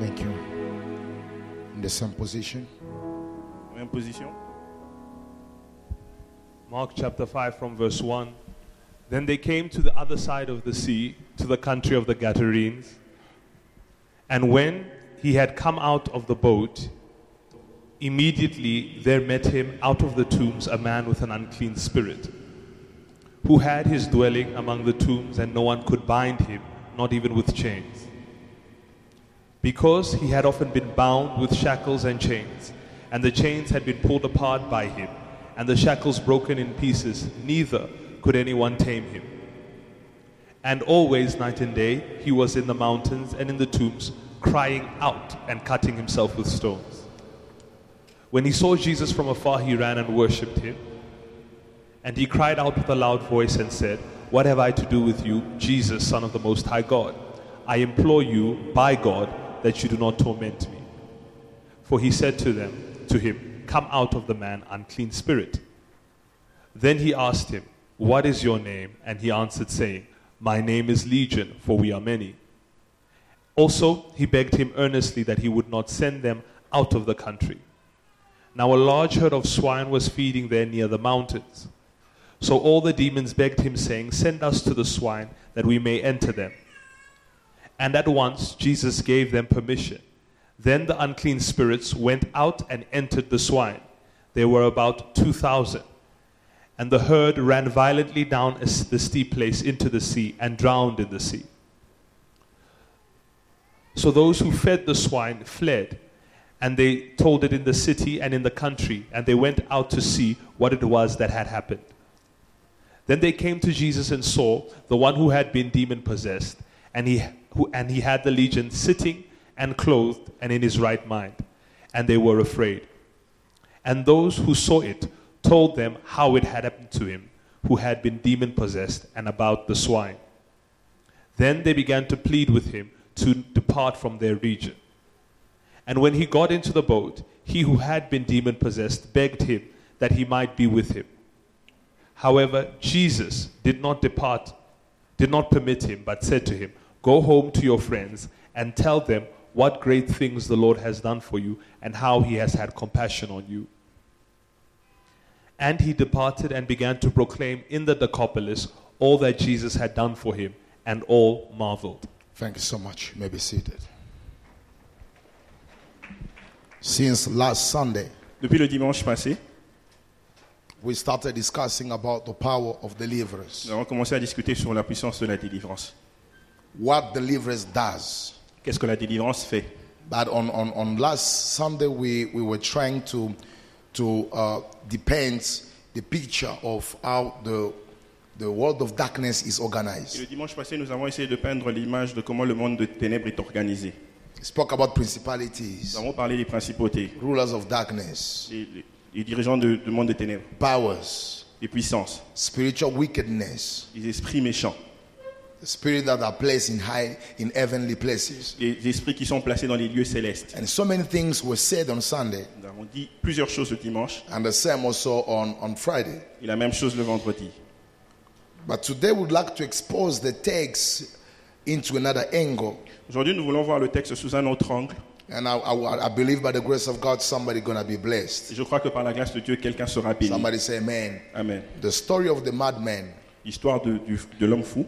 Thank you. In the same position. Même position. Mark chapter 5 from verse 1. Then they came to the other side of the sea, to the country of the Gadarenes. And when he had come out of the boat, immediately there met him out of the tombs a man with an unclean spirit, who had his dwelling among the tombs, and no one could bind him, not even with chains. Because he had often been bound with shackles and chains, and the chains had been pulled apart by him, and the shackles broken in pieces, neither could anyone tame him. And always, night and day, he was in the mountains and in the tombs, crying out and cutting himself with stones. When he saw Jesus from afar, he ran and worshipped him. And he cried out with a loud voice and said, What have I to do with you, Jesus, Son of the Most High God? I implore you, by God, that you do not torment me. For he said to them, to him, Come out of the man, unclean spirit. Then he asked him, What is your name? And he answered, saying, My name is Legion, for we are many. Also, he begged him earnestly that he would not send them out of the country. Now, a large herd of swine was feeding there near the mountains. So all the demons begged him, saying, Send us to the swine, that we may enter them. And at once Jesus gave them permission. Then the unclean spirits went out and entered the swine. There were about 2,000. And the herd ran violently down the steep place into the sea and drowned in the sea. So those who fed the swine fled, and they told it in the city and in the country, and they went out to see what it was that had happened. Then they came to Jesus and saw the one who had been demon possessed, and he, who, and he had the legion sitting and clothed and in his right mind, and they were afraid. And those who saw it told them how it had happened to him, who had been demon possessed, and about the swine. Then they began to plead with him to depart from their region. And when he got into the boat, he who had been demon possessed begged him that he might be with him. However, Jesus did not depart, did not permit him, but said to him, Go home to your friends and tell them what great things the Lord has done for you and how he has had compassion on you. And he departed and began to proclaim in the Decapolis all that Jesus had done for him, and all marveled. Thank you so much. You may be seated. Since last Sunday, Depuis le dimanche passé, we started discussing about the power of deliverance. nous avons commencé à discuter sur la puissance de la délivrance. What deliverance does. Qu'est-ce que la délivrance fait? But on, on, on last Sunday, we, we were trying to, to uh, depict the picture of how the, the world of darkness is Et organized. le dimanche passé, nous avons essayé de peindre l'image de comment le monde de ténèbres est organisé. We spoke about Nous principalities, avons parlé des principautés, rulers of darkness, les, les- les dirigeants du monde des ténèbres, powers, les puissances, spiritual wickedness, les esprits méchants, spirit that are placed in high in heavenly places. les esprits qui sont placés dans les lieux célestes. And so many things were said on Sunday, Nous avons dit plusieurs choses le dimanche and the same also on, on Friday. et la même chose le vendredi. But today we'd like to expose the text into another angle. Aujourd'hui, nous voulons voir le texte sous un autre angle. And I, I, I believe by the grace of God, somebody gonna be blessed. Et je crois que par la grâce de Dieu, quelqu'un sera béni. Somebody say amen. Amen. The story of the madman, L'histoire de, du- de l'homme fou,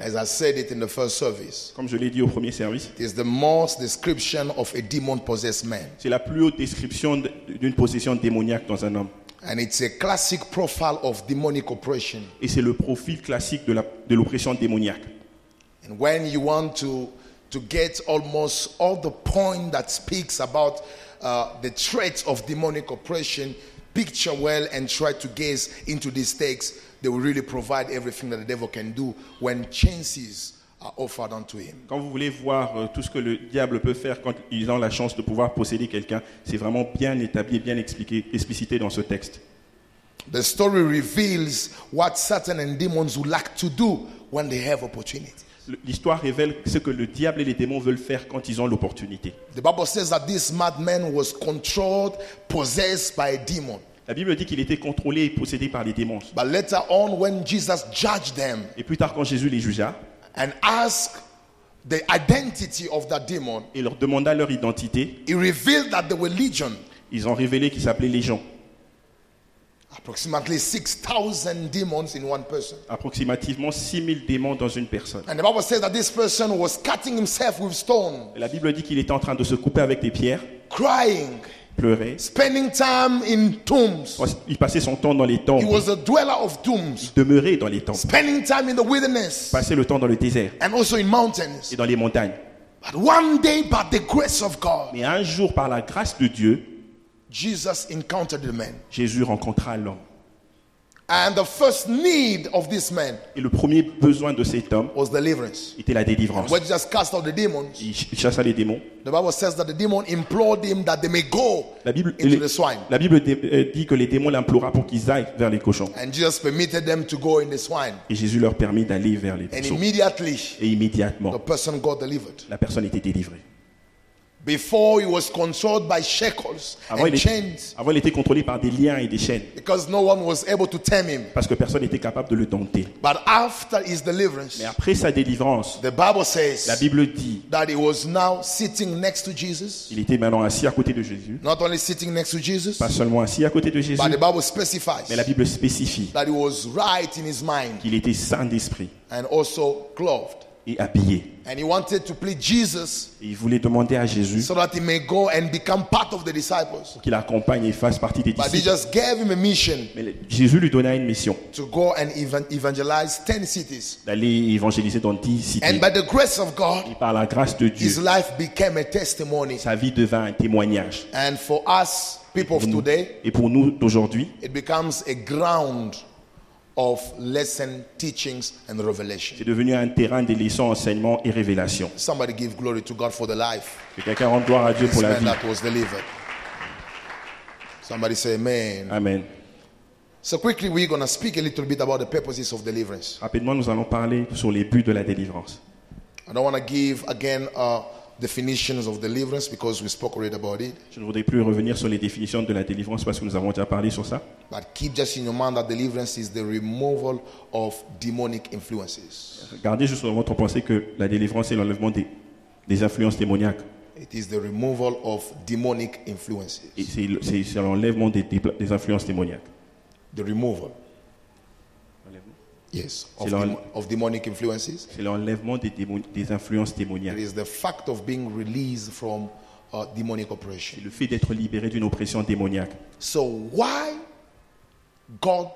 as I said it in the first service, comme je l'ai dit au premier service, is the most description of a demon-possessed man. c'est la plus haute description de- d'une possession démoniaque dans un homme. And it's a classic profile of demonic oppression. Et c'est le profil classique de la- de l'oppression démoniaque. And when you want to, to get almost all the point that speaks about uh, the threat of demonic oppression, picture well and try to gaze into these texts, they will really provide everything that the devil can do when chances are offered unto him. Quand vous voulez voir euh, tout ce que le diable peut faire quand il a la chance de pouvoir posséder quelqu'un, c'est vraiment bien établi, bien expliqué, explicité dans ce texte. The story reveals what Satan and demons would like to do when they have opportunity. L'histoire révèle ce que le diable et les démons veulent faire quand ils ont l'opportunité. The Bible says that this madman was controlled, possessed by a demon. La Bible dit qu'il était contrôlé et possédé par les démons. But later on, when Jesus judged them Et plus tard, quand Jésus les jugea, and asked the identity of that demon, et leur demanda leur identité, he revealed that they were legion, ils ont révélé qu'ils s'appelaient Légion. approximately 6,000 demons in one person. Approximativement 6000 démons dans une personne. And the Bible says that this person was cutting himself with stone, Et la Bible dit qu'il était en train de se couper avec des pierres, crying, pleurer. spending time in tombs. Il passait son temps dans les He tombes, was a dweller of tombs, demeurait dans les tombes, spending time in the wilderness passait le temps dans le désert and also in mountains. et dans les montagnes. But one day, by the grace of God, Mais un jour, par la grâce de Dieu, Jesus encountered the man. Jésus rencontra l'homme. And the first need of this man Et le premier besoin de cet homme was deliverance. était la délivrance. When Jesus cast out the demons, Il ch- il chassa les démons. the Bible says that the demon implored him that they may go La Bible, into the swine. la Bible dé- euh, dit que les démons l'implora pour qu'ils aillent vers les cochons. And Jesus permitted them to go in the swine. Et Jésus leur permit d'aller vers les And cochons. immediately, Et immédiatement, the person got delivered. la personne était délivrée. Before he was controlled by shackles Avant and il, était, chains avant, il était contrôlé par des liens et des chaînes. because no one was able to tame him. Parce que personne n'était capable de le dompter. But after his deliverance, Mais après sa délivrance, the Bible la says Bible dit that he was now sitting next to Jesus. il était maintenant assis à côté de Jésus. Not only sitting next to Jesus, Pas seulement assis à côté de Jésus, but the Bible specifies mais la Bible spécifie that he was right in his mind qu'il était saint d'esprit and also clothed. Et habillé. And he wanted to plead Jesus Et il voulait demander à Jésus so that he may go and become part of the disciples. qu'il accompagne et fasse partie des But he disciples. just gave him a mission Mais Jésus lui donna une mission to go and evan- evangelize 10 cities. d'aller évangéliser dans dix cités. And by the grace of God, Et par la grâce de Dieu, his life became a testimony. sa vie devint un témoignage. And for us, people of today, Et pour nous d'aujourd'hui, it becomes a ground of lesson, teachings, and revelation. c'est devenu un terrain des leçons, enseignements et révélations. Somebody give glory to God for the life. Que quelqu'un rende gloire à Dieu pour la vie. that was delivered. Somebody say amen. Amen. So quickly we're going to speak a little bit about the purposes of deliverance. Rapidement, nous allons parler sur les buts de la délivrance. I don't want to give again uh, definitions of deliverance because we spoke already about it. Je ne voudrais plus revenir sur les définitions de la délivrance parce que nous avons déjà parlé sur ça. But keep just in your mind that deliverance is the removal of demonic influences. Gardez juste dans votre pensée que la délivrance est l'enlèvement des, des influences démoniaques. It is the removal of demonic influences. Et c'est le- c'est c'est l'enlèvement des, des- des influences démoniaques. The removal, yes, of, C'est dem- of demonic influences. C'est l'enlèvement des, des influences It démoniaques. is the fact of being released from uh, demonic C'est oppression. le fait d'être libéré d'une oppression démoniaque. So why God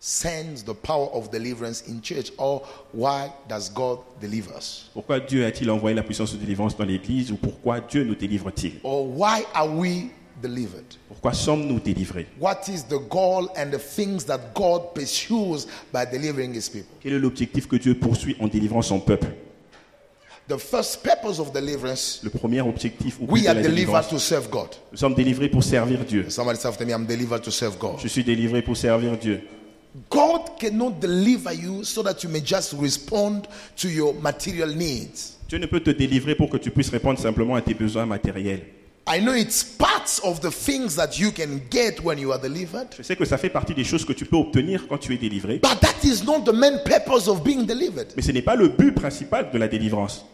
sends the power of deliverance in church or why does God deliver us? Pourquoi Dieu a-t-il envoyé la puissance de délivrance dans l'Église ou pourquoi Dieu nous délivre-t-il? Or why are we delivered? Pourquoi sommes-nous délivrés? What is the goal and the things that God pursues by delivering his people? Quel est l'objectif que Dieu poursuit en délivrant son peuple? The first purpose of deliverance, Le premier objectif ou but we de are la delivered to serve God. nous sommes délivrés pour servir Dieu. Somebody say after me, I'm delivered to serve God. Je suis délivré pour servir Dieu. God cannot deliver you so that you may just respond to your material needs. Dieu ne peut te délivrer pour que tu puisses répondre simplement à tes besoins matériels. I know it's parts of the things that you can get when you are delivered, Je sais que ça fait partie des choses que tu peux obtenir quand tu es délivré, but that is not the main purpose of being delivered. mais ce n'est pas le but principal de la délivrance.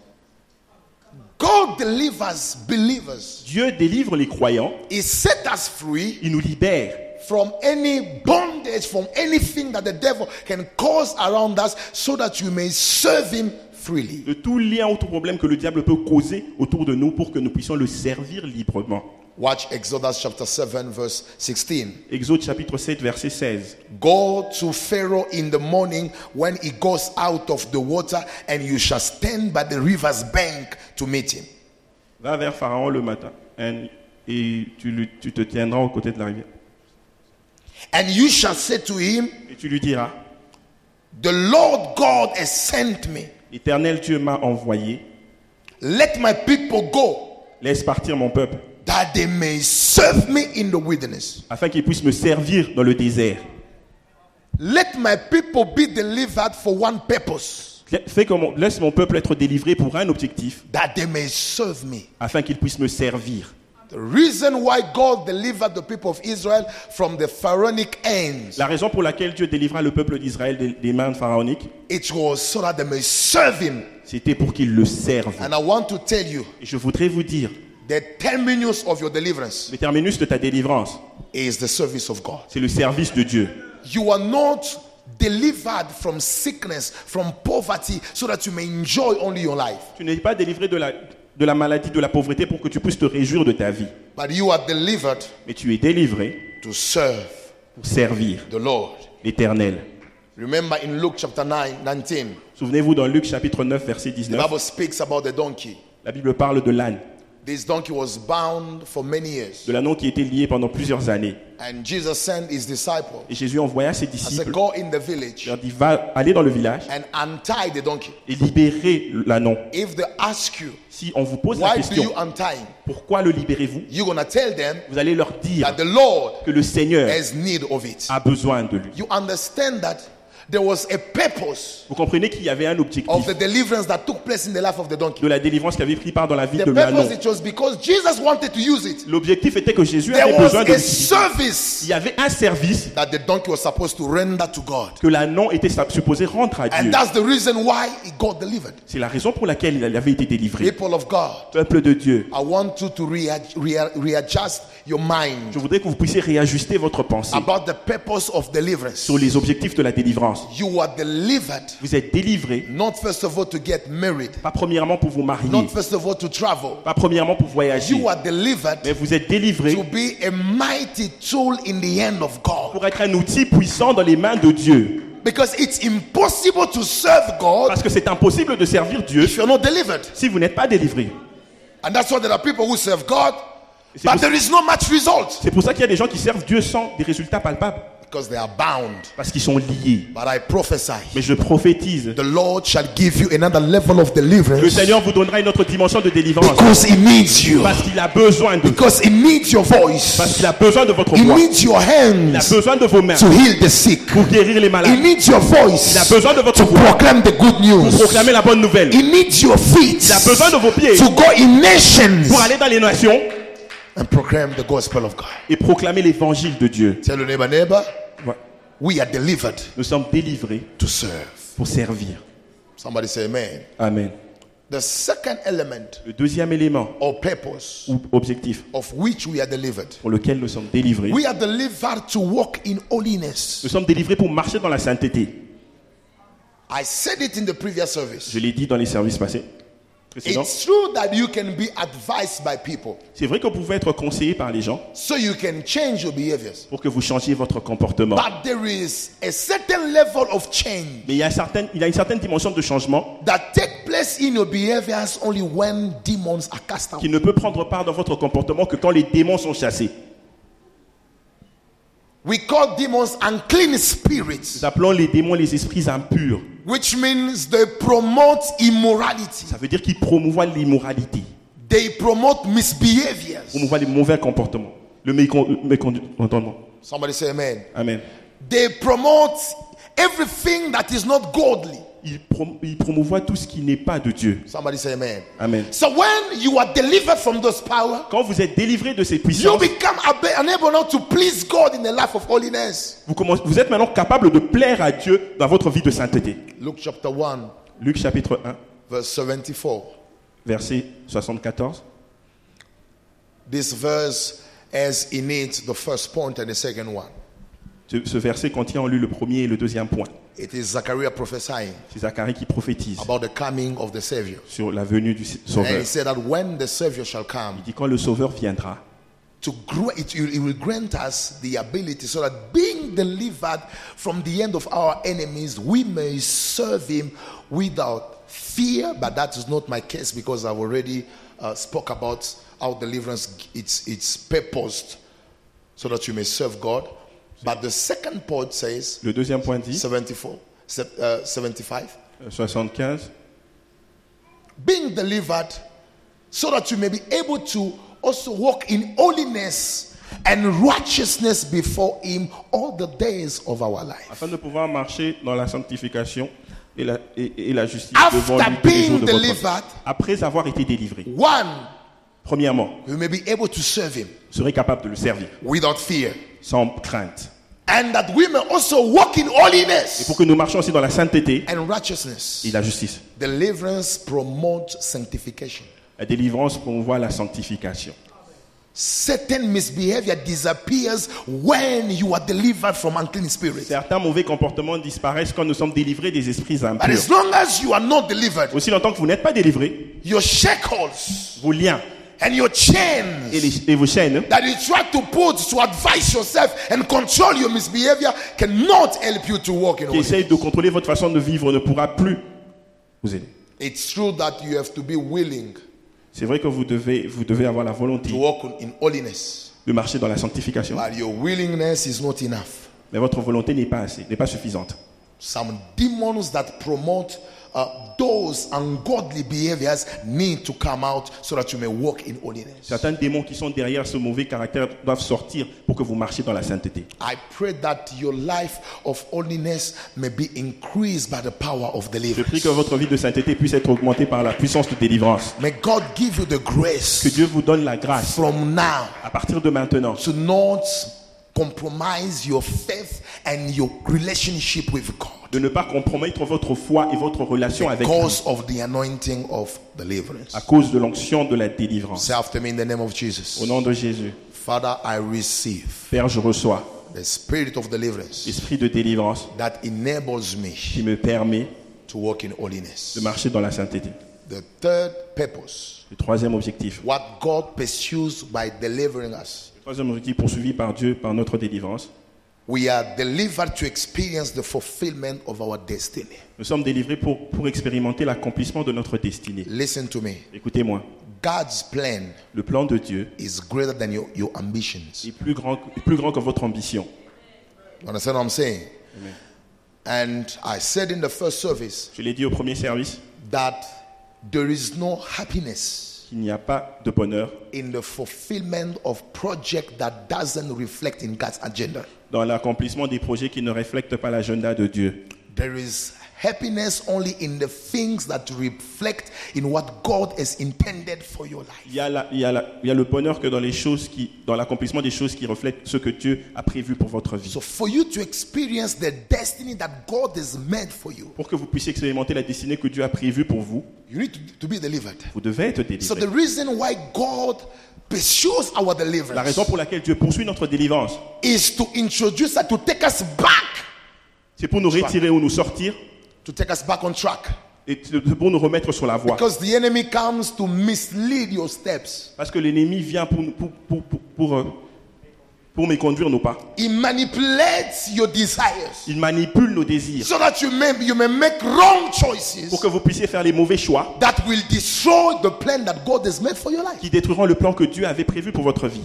God delivers believers. Dieu délivre les croyants, He set us free il nous libère from any bondage, from anything that the devil can cause around us, so that you may serve him freely. de tout lien ou tout problème que le diable peut causer autour de nous pour que nous puissions le servir librement. Watch Exodus chapter 7, verse 16. Exode chapitre 7, verset 16. Go to Pharaoh in the morning when he goes out of the water, and you shall stand by the river's bank to meet him. Va vers Pharaon le matin hein, et tu, lui- tu te tiendras aux côtés de la rivière. And you shall say to him, Et tu lui diras, The Lord God has sent me. Éternel Dieu m'a envoyé, Let my people go, laisse partir mon peuple, that they may serve me in the wilderness. afin qu'il puisse me servir dans le désert. Let my people be delivered for one purpose, Fais que mon- laisse mon peuple être délivré pour un objectif, that they may serve me. afin qu'il puisse me servir. The reason why God delivered the people of Israel from the pharaonic hands, La raison pour laquelle Dieu délivra le peuple d'Israël des, des mains pharaoniques, it was so that they may serve him C'était pour qu'ils le servent. And I want to tell you Et je voudrais vous dire, the terminus of your deliverance le terminus de ta délivrance, is the service of God. c'est le service de Dieu. You are not delivered from sickness, from poverty, so that you may enjoy only your life. Tu n'es pas délivré de la, de la maladie, de la pauvreté pour que tu puisses te réjouir de ta vie. But you are delivered Mais tu es délivré to serve pour servir the Lord. l'Éternel. Remember in Luke chapter 9, 19, Souvenez-vous dans Luc chapitre 9, verset the 19, Bible speaks about the donkey. la Bible parle de l'âne, This donkey was bound for many years. de l'âne qui était lié pendant plusieurs années. And Jesus sent his disciple Et Jésus envoya ses disciples, Go in the village il leur dit, va aller dans le village and untie the donkey. et libérer l'ânon. If they ask you, Si on vous pose la Why do question, you untie him? pourquoi le libérez-vous? You're going to tell them Vous allez leur dire that the Lord que le Seigneur has need of it. a besoin de lui. You understand that there was a purpose Vous comprenez qu'il y avait un objectif of the deliverance that took place in the life of the donkey. de la délivrance qui avait pris part dans la vie The de purpose it was because Jesus wanted to use it. L'objectif était que Jésus There avait was besoin de a service Il y avait un service that the donkey was supposed to render to God. que l'ânon était supposé rendre à And Dieu. that's the reason why he got delivered. C'est la raison pour laquelle il avait été délivré. People of God, Peuple de Dieu, I want you to rea- rea- readjust your mind je voudrais que vous puissiez réajuster votre pensée about the purpose of deliverance. sur les objectifs de la délivrance. You are delivered Vous êtes délivré, not first of all to get married, pas premièrement pour vous marier, not first of all to travel. pas premièrement pour voyager, You are delivered mais vous êtes délivré to be a mighty tool in the hand of God. pour être un outil puissant dans les mains de Dieu. Because it's impossible to serve God Parce que c'est impossible de servir Dieu if you're not delivered. si vous n'êtes pas délivré. And that's why there are people who serve God, C'est but pour- there is no much result C'est pour ça qu'il y a des gens qui servent Dieu sans des résultats palpables, because they are bound. parce qu'ils sont liés. But I prophesy Mais je prophétise, the Lord shall give you another level of le deliverance Seigneur vous donnera une autre dimension de délivrance, because He needs you, parce qu'il a besoin de because He needs your parce voice, qu'il a besoin de votre He voix, needs your il a hands besoin de vos mains to heal the sick, pour guérir les He malades, needs your il a voice besoin de votre to voix proclaim the good pour news, proclamer la bonne nouvelle, He needs your feet il a besoin de vos pieds to go in nations pour aller dans les nations and proclaim the gospel of God. et proclamer l'évangile de Dieu. Tell your neighbor, neighbor, Ouais. We are delivered Nous sommes délivrés to serve. pour servir. Somebody say amen. Amen. The second element Le deuxième élément or purpose ou objectif of which we are delivered. pour lequel nous sommes délivrés, We are delivered to walk in holiness. nous sommes délivrés pour marcher dans la sainteté. I said it in the previous service. Je l'ai dit dans les services passés. Précédents. It's true that you can be advised by people C'est vrai que vous pouvez être conseillé par les gens so you can change your behaviors. pour que vous changiez votre comportement. But there is a certain level of change Mais il y a, un certain- il y a une certaine dimension de changement that take place in your behaviors only when demons are cast out. qui ne peut prendre part dans votre comportement que quand les démons sont chassés. We call demons unclean spirits, Nous appelons les démons les esprits impurs. which means they promote immorality. Ça veut dire qu'ils promouvoient l'immoralité, They promote misbehaviors. promouvoient les mauvais comportements, le mécon- mécontentement. Somebody say amen. Amen. They promote everything that is not godly. Ils, prom- ils promouvoient tout ce qui n'est pas de Dieu. Somebody say amen. Amen. So when you are delivered from those powers, Quand vous êtes délivré de ces you puissances, become ab- unable now to please God in the life of holiness. vous, commencez- vous êtes maintenant capable de plaire à Dieu dans votre vie de sainteté. Luke chapter 1, Luc chapitre 1, verse 74. verset 74. This verse has in it the first point and the second one. Ce, verset contient en lui le premier et le deuxième point. It is Zechariah prophesying C'est Zacharie qui prophétise about the coming of the Savior. sur la venue du And Sauveur. he said that when the Savior shall come, Il dit quand le Sauveur viendra, to grow it, it will grant us the ability so that being delivered from the end of our enemies, we may serve him without fear. But that is not my case because I've already uh, spoke about how deliverance it's it's purposed so that you may serve God. But the second part says le deuxième point dit, 74, se- uh, 75, euh, 75, being delivered so that you may be able to also walk in holiness and righteousness before him all the days of our life. afin de pouvoir marcher dans la sanctification et la, et, et la justice After devant lui tous les being jours de votre delivered- Après avoir été délivré, One, premièrement, you may be able to serve him vous serez capable de le servir without fear. sans crainte. And that we may also walk in Et holiness pour que nous marchions aussi dans la sainteté and righteousness. et la justice. Deliverance promotes sanctification. La délivrance promouvoit la sanctification. Certain misbehavior disappears when you are delivered from unclean spirits. Certains mauvais comportements disparaissent quand nous sommes délivrés des esprits But impurs. as long as you are not delivered, Aussi longtemps que vous n'êtes pas délivrés, your shackles vos liens and your et, chains les- et vos chaînes that you try to put to advise yourself and control your misbehavior cannot help you to walk in qui holiness. essayent de contrôler votre façon de vivre ne pourra plus vous aider. It's true that you have to be willing C'est vrai que vous devez, vous devez avoir la volonté to walk in holiness, de marcher dans la sanctification, but your willingness is not enough. mais votre volonté n'est pas assez, n'est pas suffisante. Some demons that promote uh, those ungodly behaviors need to come out so that you may walk in holiness. Certains démons qui sont derrière ce mauvais caractère doivent sortir pour que vous marchiez dans la sainteté. I pray that your life of holiness may be increased by the power of Je prie deliverance. que votre vie de sainteté puisse être augmentée par la puissance de délivrance. May God give you the Que grace Dieu vous donne la grâce from now à partir de maintenant to not compromise your faith and your relationship with God de ne pas compromettre votre foi et votre relation avec lui because of the anointing of deliverance. à cause de l'onction de la délivrance. Say after me in the name of Jesus. Au nom de Jésus, Father, I receive Père, je reçois the spirit of deliverance l'esprit de délivrance that enables me qui me permet to walk in holiness. de marcher dans la sainteté. The third purpose, Le troisième objectif. what God pursues by delivering us. Le troisième objectif poursuivi par Dieu par notre délivrance. We are delivered to experience the fulfillment of our destiny. Nous sommes délivrés pour, pour expérimenter l'accomplissement de notre destinée. Listen to me. Écoutez-moi, God's plan le plan de Dieu is greater than your, your ambitions. est plus grand, plus grand que votre ambition. You understand what I'm saying? And I said in the first service Je l'ai dit au premier service that there is no happiness qu'il n'y a pas de bonheur in the fulfillment of project that doesn't reflect in God's agenda. Dans l'accomplissement des projets qui ne reflètent pas l'agenda de Dieu. There is happiness only in the things that reflect in what God has intended for your life. Il y, a la- il, y a la- il y a le bonheur que dans les choses qui, dans l'accomplissement des choses qui reflètent ce que Dieu a prévu pour votre vie. So for you to experience the destiny that God has made for you, Pour que vous puissiez expérimenter la destinée que Dieu a prévue pour vous, you need to, to be delivered. vous devez être So the délivré. reason why God pursues our La deliverance raison pour laquelle Dieu poursuit notre délivrance, is to introduce us, to take us back, c'est pour nous retirer ou nous sortir to take us back on track. et pour nous remettre sur la voie. Because the enemy comes to mislead your steps. Parce que l'ennemi vient pour, nous- pour, pour, pour, pour, pour méconduire nos pas. He manipulates your desires Il manipule nos désirs so that you may, you may make wrong choices pour que vous puissiez faire les mauvais choix that will destroy the plan that God has made for your life. qui détruiront le plan que Dieu avait prévu pour votre vie.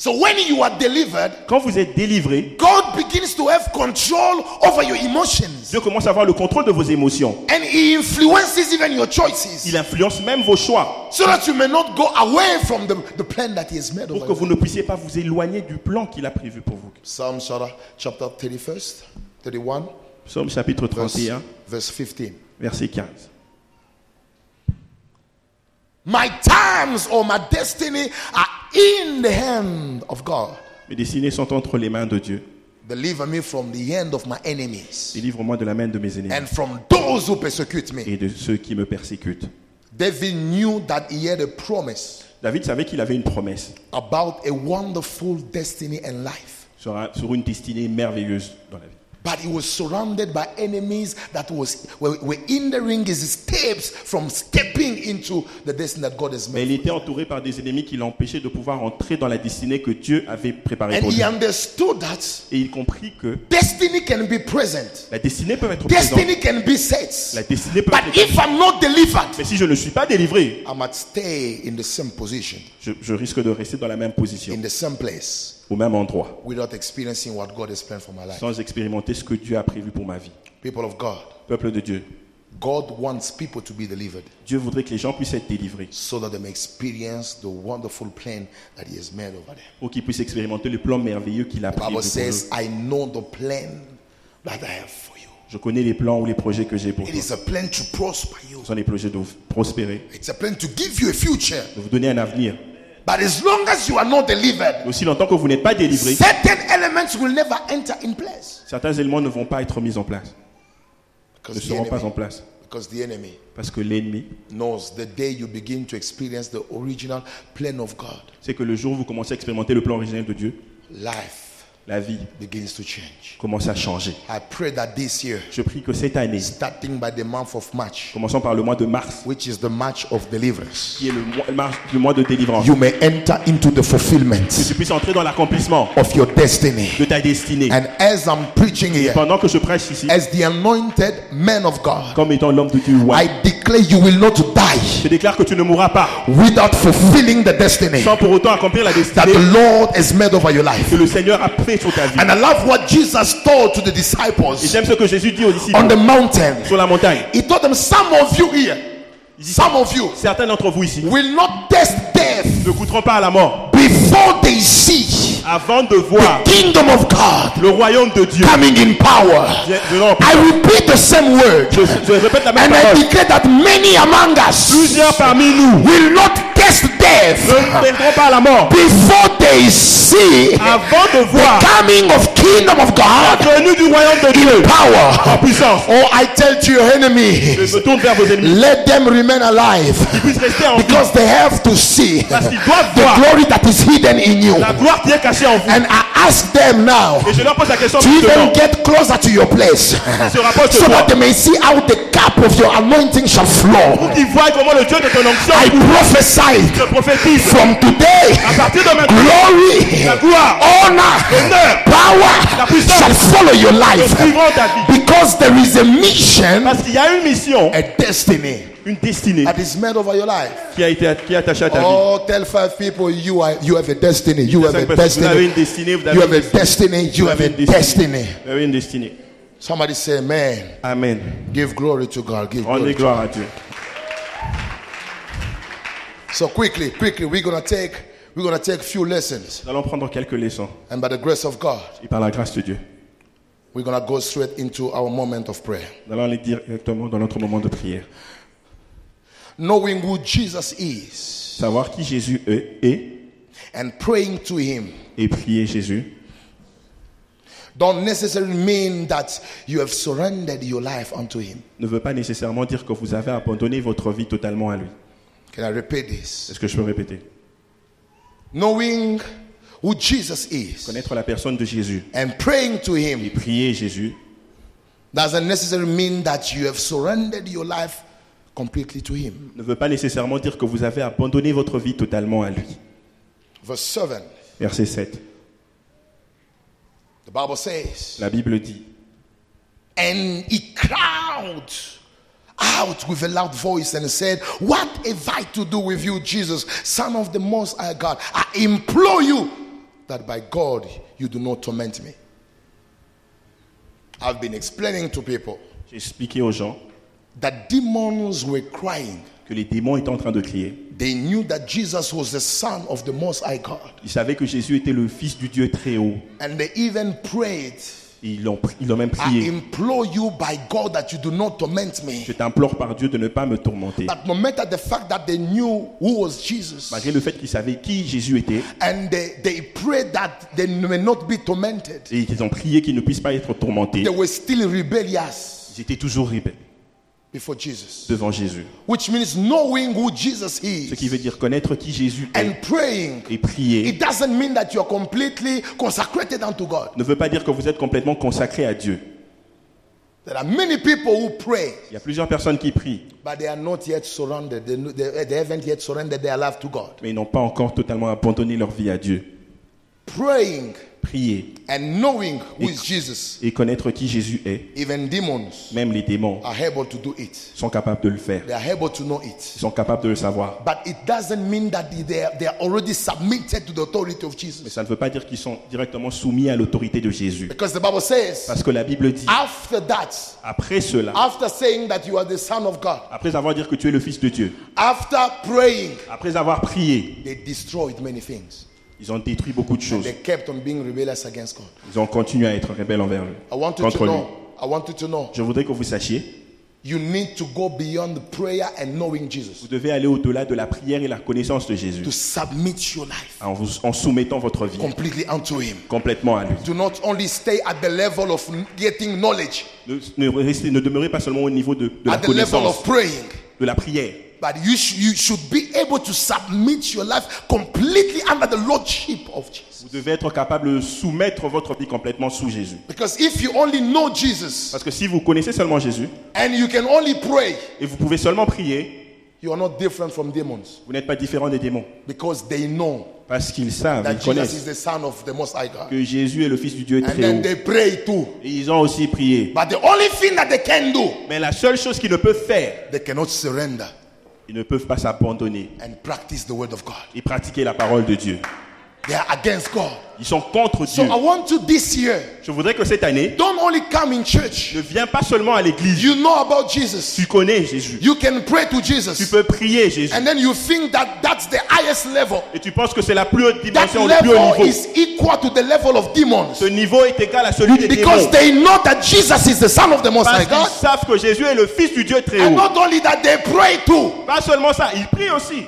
So when you are delivered, Quand vous êtes délivré, God begins to have control over your emotions Dieu commence à avoir le contrôle de vos émotions. and He influences even your choices Il influence même vos choix so that you may not go away from the, the plan that He has made pour que vous ne puissiez pas vous éloigner du plan qu'il a prévu pour vous. Psalm chapter chapter 31st, 31, Psaume chapitre verse, 31, verse 15. verset 15. My times or my destiny are in the hand of God. Mes destinées sont entre les mains de Dieu. Deliver me from the hand of my enemies Délivre-moi de la main de mes ennemis and from those who persecute me. et de ceux qui me persécutent. David knew that he had a promise David savait qu'il avait une promesse about a wonderful destiny and life. sur une destinée merveilleuse dans la vie. But he was surrounded by enemies that was were, were hindering his steps from stepping into the destiny that God has Mais made. il était entouré par des ennemis qui l'empêchaient de pouvoir entrer dans la destinée que Dieu avait préparée And pour he lui. understood that Et il comprit que destiny can be present, la destinée peut être présente, destiny can be set. la destinée peut But être if I'm not delivered, Mais si je ne suis pas délivré, I might stay in the same position, je, je risque de rester dans la même position, in the same place, au même endroit, without experiencing what God has planned for my life. sans expérimenter ce que Dieu a prévu pour ma vie. People of God, Peuple de Dieu, God wants people to be delivered Dieu voudrait que les gens puissent être délivrés so that they may experience the wonderful plan that He has made over them. pour qu'ils puissent expérimenter le plan merveilleux qu'il a prévu Bible pour eux. says, I know the plan that I have for you. Je connais les plans ou les projets que j'ai pour It toi. is a plan to prosper you. Ce sont les projets de vous prospérer, It's a plan to give you a future. de vous donner un avenir. But as long as you are not delivered, Aussi longtemps que vous n'êtes pas délivré, certain elements will never enter in place. certains éléments ne vont pas être mis en place, ne Because the seront pas en enemy, place. because the enemy Parce que l'ennemi, knows the day you begin to experience the original plan of God, c'est que le jour où vous commencez à expérimenter le plan originel de Dieu, life la vie begins to change. commence à changer. I pray that this year, Je prie que cette année, starting by the month of March, commençant par le mois de mars, which is the March of deliverance, qui est le mois, le mars- le mois de délivrance, you may enter into the que fulfillment tu puisses entrer dans l'accomplissement of your destiny. de ta destinée. And as I'm preaching here, Pendant que je prêche ici, as the anointed man of God, comme étant l'homme de Dieu, I declare you will not die je déclare que tu ne mourras pas without fulfilling the destiny sans pour autant accomplir la that destinée the Lord has made over your life. que le Seigneur a fait sur ta vie. And I love what Jesus told to the Et disciples j'aime ce que Jésus dit aux disciples on the mountain. sur la montagne. He told them, Some of you here, some of you Certains d'entre vous ici will not taste death ne goûteront pas à la mort before they see avant de voir kingdom of God le royaume de Dieu coming in power. I repeat the same word. Je, je répète la même And I declare that many among us Plusieurs parmi nous will not death ne perdront pas la mort before they see avant de the voir coming of kingdom of God la venue du royaume de Dieu in power. en puissance. Oh, I tell to your Je enemy, me tourne vers vos ennemis. let them remain alive Qu'ils puissent rester en vie. because they have to see Parce qu'ils doivent the voir glory that is hidden in you. la gloire qui est cachée en vous. And I ask them now Et je leur pose la question to maintenant. even get closer to your place? Se rapproche de so toi. that they may see how the cup of your anointing shall flow. Qu'ils voient comment le Dieu de ton onction I prophesy te prophétise. from today, À partir de maintenant, glory, la gloire, honor, l'honneur, power La puissance. shall follow your life ta vie. because there is a mission, Parce qu'il y a une mission, a destiny une destinée that is made over your life. qui a été qui est attachée à ta vie. Oh, tell five people you are you have a destiny. You have a destiny. Vous avez une destiny. destinée, vous You have a destiny. You have a destiny. Vous avez une destinée. Somebody say, "Man, Amen. give glory to God. Give Rendez glory." to gloire à Dieu. So quickly, quickly, we're gonna take we're gonna take few lessons, Nous allons prendre quelques leçons. and by the grace of God, Et par la grâce de Dieu, we're gonna go straight into our moment of prayer. nous allons aller directement dans notre moment de prière. Knowing who Jesus is Savoir qui Jésus est, est and praying to Him et prier Jésus don't necessarily mean that you have surrendered your life unto Him. ne veut pas nécessairement dire que vous avez abandonné votre vie totalement à lui. Can I repeat this? Est-ce que je peux répéter? Knowing who Jesus is Connaître la personne de Jésus and praying to et Him prier Jésus doesn't necessarily mean that you have surrendered your life completely to Him. ne veut pas nécessairement dire que vous avez abandonné votre vie totalement à lui. Verse 7, Verset 7. the Bible says, La Bible dit And he cried out with a loud voice and said, What have I to do with you, Jesus, Son of the Most High God? I implore you that by God you do not torment me. I've been explaining to people J'ai expliqué aux gens that demons were crying. que les démons étaient en train de crier. They knew that Jesus was the Son of the Most High God. Ils savaient que Jésus était le Fils du Dieu très haut. And they even prayed, ils l'ont ils même I prié. implore you by God that you do not torment me. Je t'implore par Dieu de ne pas me tourmenter. But no matter the fact that they knew who was Jesus, Malgré le fait qu'ils savaient qui Jésus était, and they, they prayed that they may not be tormented. et qu'ils ont prié qu'il ne puisse pas être tourmenté, They were still rebellious ils étaient toujours rebelles before Jesus. devant Jésus. Which means knowing who Jesus Ce qui is veut dire connaître qui Jésus and est praying. et prier It doesn't mean that you're completely consecrated unto God. ne veut pas dire que vous êtes complètement consacré à Dieu. There are many people who pray, Il y a plusieurs personnes qui prient, but they are not yet surrendered. They, they, they haven't yet surrendered their life to God. mais ils n'ont pas encore totalement abandonné leur vie à Dieu. Praying Prier and knowing who is Jesus, et connaître qui Jésus est, even demons même les démons are able to do it. sont capables de le faire. They are able to know it. Ils sont capables de le savoir. But it doesn't mean that they are, they are already submitted to the authority of Mais Jesus. ça ne veut pas dire qu'ils sont directement soumis à l'autorité de Jésus. Because the Bible says, Parce que la Bible dit, after that, après cela, after saying that you are the Son of God, après avoir dit que tu es le Fils de Dieu, after praying, après avoir prié, they destroyed many things. Ils ont détruit beaucoup de choses. Ils ont continué à être rebelles envers lui. I want you to Contre lui. know. I want you to know Je voudrais que vous sachiez You need to go beyond prayer and knowing Jesus. Vous devez aller au-delà de la prière et la connaissance de Jésus To submit your life en, vous, en soumettant votre vie completely unto Him. complètement à lui. Do not only stay at the level of getting knowledge, Ne, ne restez- ne demeurez pas seulement au niveau de, de la the level connaissance, of praying, de la prière, but you, sh- you should be able to submit your life completely under the lordship of Jesus. vous devez être capable de soumettre votre vie complètement sous Jésus. Because if you only know Jesus Parce que si vous connaissez seulement Jésus and you can only pray, et vous pouvez seulement prier, you are not different from demons vous n'êtes pas différent des démons. because they know Parce qu'ils savent, that ils Jesus connaissent is the Son of the Most High God. que Jésus est le Fils du Dieu And très then haut. they pray too. Et ils ont aussi prié. But the only thing that they can do, Mais la seule chose qu'ils ne peuvent faire, they cannot surrender ils ne peuvent pas s'abandonner and practice the Word of God. et pratiquer la parole de Dieu. They are against God. Ils sont contre So Dieu. I want you this year, Je voudrais que cette année, don't only come in church. ne viens pas seulement à l'église. You know about Jesus. Tu connais Jésus. You can pray to Tu peux prier Jésus. And then you think that that's the highest level. Et tu penses que c'est la plus haute That dimension, le plus haut level niveau. is equal to the level of demons. Ce niveau est égal à celui des Because démons. they know that Jesus is the Son of the Most Parce High qu'ils God. savent que Jésus est le Fils du Dieu très And haut. not only that, they pray too. Pas seulement ça, ils prient aussi.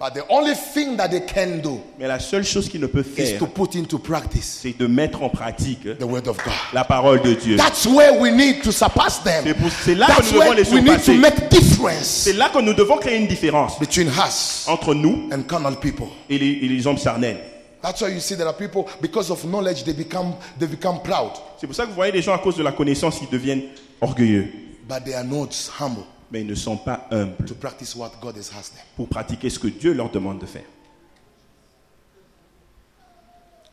But the only thing that they can do Mais la seule chose qu'ils ne peuvent is faire, to put into practice c'est de mettre en pratique the Word of God. la parole de Dieu. That's where we need to surpass them. C'est pour- c'est là que That's nous devons where les we need to surpasser. make difference C'est là que nous devons créer une différence between us entre nous and carnal people. et les, et les hommes charnels. That's why you see there are people because of knowledge they become they become proud, C'est pour ça que vous voyez les gens à cause de la connaissance, ils deviennent orgueilleux. but they are not humble Mais ils ne sont pas humbles to practice what God has asked them. pour pratiquer ce que Dieu leur demande de faire.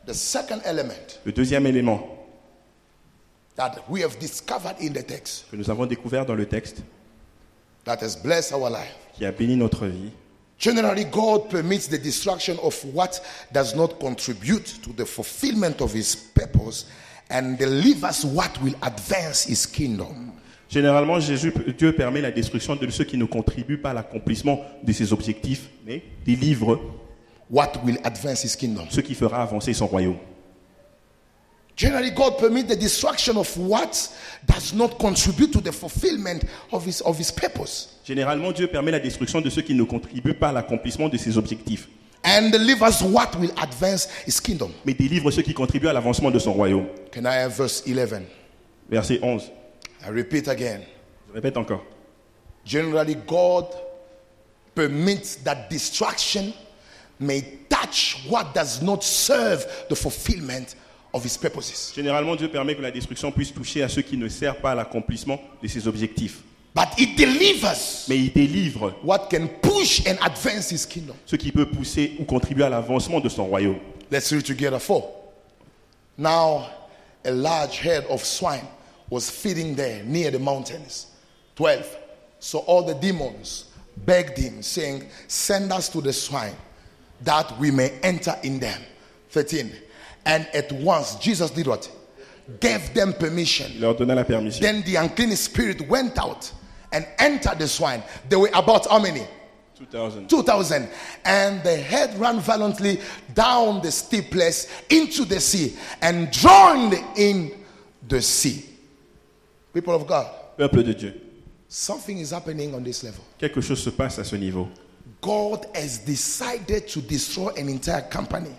The second element Le deuxième élément that we have discovered in the text que nous avons découvert dans le texte, that has blessed our life. qui a béni notre vie, Generally, God permits the destruction of what does not contribute to the fulfillment of His purpose and delivers what will advance His kingdom. Généralement, Jésus, Dieu permet la destruction de ceux qui ne contribuent pas à l'accomplissement de ses objectifs, mais délivre What will advance His kingdom? ce qui fera avancer son royaume. Generally, God permits the destruction of what does not contribute to the fulfillment of His, of his purpose Généralement, Dieu permet la destruction de ceux qui ne contribuent pas à l'accomplissement de ses objectifs, and delivers what will advance His kingdom. mais délivre ceux qui contribuent à l'avancement de son royaume. Can I have verse 11? Verset 11. I repeat again. Je répète encore. Generally, God permits that distraction may touch what does not serve the fulfillment of his purposes. Généralement, Dieu permet que la destruction puisse toucher à ceux qui ne servent pas à l'accomplissement de ses objectifs. But it delivers Mais il délivre what can push and advance his kingdom. ce qui peut pousser ou contribuer à l'avancement de son royaume. Let's read together. Four. Now, a large herd of swine was feeding there near the mountains. 12. So all the demons begged him, saying, Send us to the swine that we may enter in them. 13. And at once Jesus did what? Gave them permission. Il leur donna la permission. Then the unclean spirit went out and entered the swine. They were about how many? 2000. 2000 and the head ran violently down the steep place into the sea and drowned in the sea people of god Peuple de Dieu. something is happening on this level Quelque chose se passe à ce niveau. god has decided to destroy an entire company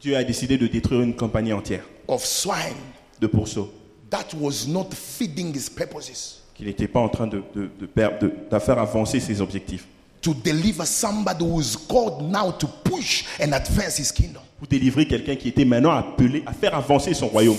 Dieu a décidé de détruire une compagnie entière of swine de pourceaux that was not feeding his purposes qui n'était pas en train de, de, de- de faire avancer ses objectifs. to deliver somebody who is called now to push and advance his kingdom Pour délivrer quelqu'un qui était maintenant appelé à faire avancer son royaume.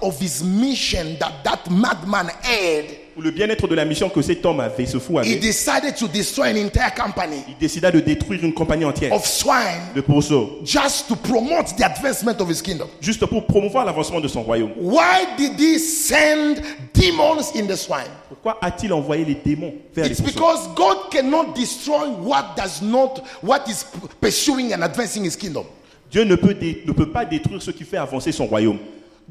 of his mission that that madman had Pour le bien-être de la mission que cet homme avait, ce fou he decided to destroy an entire company il décida de détruire une compagnie entière of swine de pourceaux, just to promote the advancement of his kingdom. juste pour promouvoir l'avancement de son royaume. Why did he send demons in the swine? Pourquoi a-t-il envoyé les démons vers les pourceaux? because God cannot destroy what does not, what is pursuing and advancing his kingdom. Dieu ne peut, dé- ne peut pas détruire ce qui fait avancer son royaume.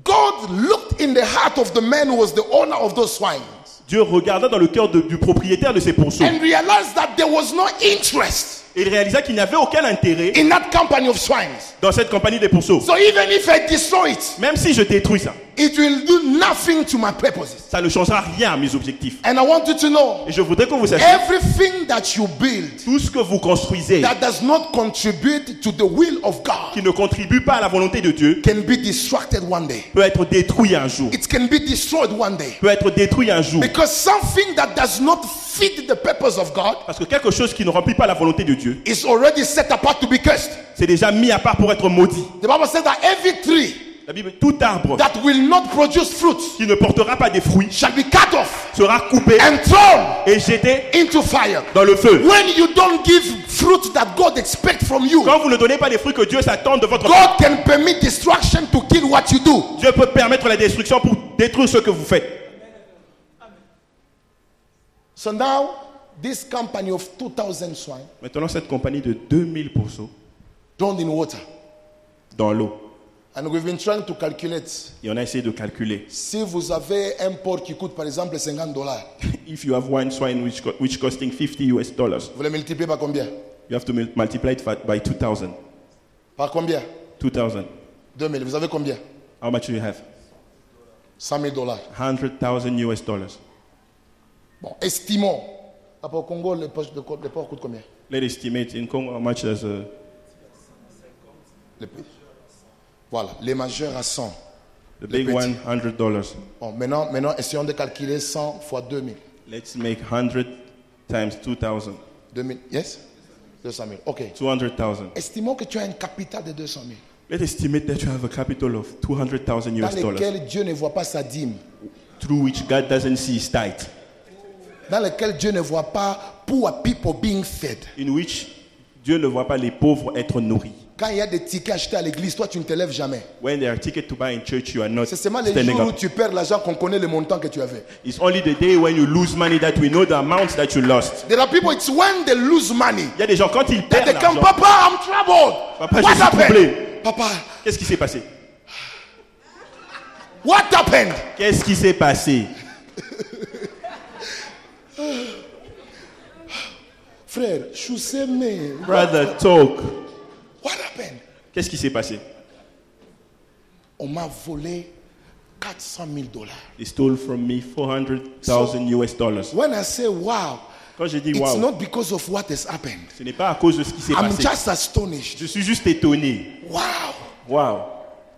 God looked in the heart of the man who was the owner of those swine. Dieu regarda dans le cœur du propriétaire de ces pourceaux and realized that there was no interest il réalisa qu'il n'y avait aucun intérêt in that company of swines. dans cette compagnie des pourceaux. So even if I destroy it, Même si je détruis ça, it will do nothing to my purposes. ça ne changera rien à mes objectifs. And I want you to know Et je voudrais que vous sachiez, everything that you build tout ce que vous construisez that does not contribute to the will of qui God ne contribue pas à la volonté de Dieu can be distracted one day. peut être détruit un jour. It can be destroyed one day. Peut être détruit un jour. Because something that does not fit the purpose of God Parce que quelque chose qui ne remplit pas la volonté de Dieu, is already set apart to be cursed. c'est déjà mis à part pour être maudit. The Bible says that every tree La Bible, tout arbre that will not produce fruit qui ne portera pas des fruits shall be cut off sera coupé and thrown et jeté into fire. dans le feu. When you don't give fruit that God expects from you, Quand vous ne donnez pas les fruits que Dieu s'attend de votre God can permit destruction to kill what you do. Dieu peut permettre la destruction pour détruire ce que vous faites. So now, this company of 2,000 swine Maintenant, cette compagnie de 2000 pourceaux drowned in water. dans l'eau. And we've been trying to calculate. Et on a essayé de calculer. Si vous avez un porc qui coûte par exemple 50 dollars, If you have one swine which, which costing 50 US dollars, vous le multipliez par combien? you have to mul- multiply it by 2000. Par combien? 2000. 2000. Vous avez combien? How much do you have? 100 000 dollars. 100,000 US dollars. Bon, estimons. Ah, Au Congo, les porcs, les porcs- les porcs coûtent combien? Let's estimate in Congo how much does uh, Les petits. Voilà, les majeurs à 100. the big one, 100 dollars. Bon, maintenant, maintenant, essayons de calculer 100 fois 2000. Let's make 100 times 2,000. 2000, yes? 200 000. OK. 200,000. Estimons que tu as un capital de 200 000 Let's estimate that you have a capital of 200,000 dans US dollars lequel Dieu ne voit pas sa dîme, through which God doesn't see his tithe, dans lequel Dieu ne voit pas poor people being fed. in which Dieu ne voit pas les pauvres être nourris. Quand il y a des tickets achetés à l'église, toi tu ne te lèves jamais. When there are tickets to buy in church, you are not C'est seulement les jours où up. tu perds l'argent qu'on connaît le montant que tu avais. It's only the day when you lose money that we know the amount that you lost. There are people, it's when they lose money Il y a des gens, quand ils perdent they come, l'argent, Papa, I'm troubled. Papa, je What suis happened? troublé. Papa, qu'est-ce qui s'est passé? What happened? Qu'est-ce qui s'est passé? Frère, je mais Brother, talk. what happened? Qu'est-ce qui s'est passé On m'a volé 400 000 dollars. They stole from me 400,000 US dollars. When I say wow, Quand dit it's wow, not because of what has happened. ce n'est pas à cause de ce qui s'est I'm passé. just astonished. Je suis juste étonné. Wow, Wow,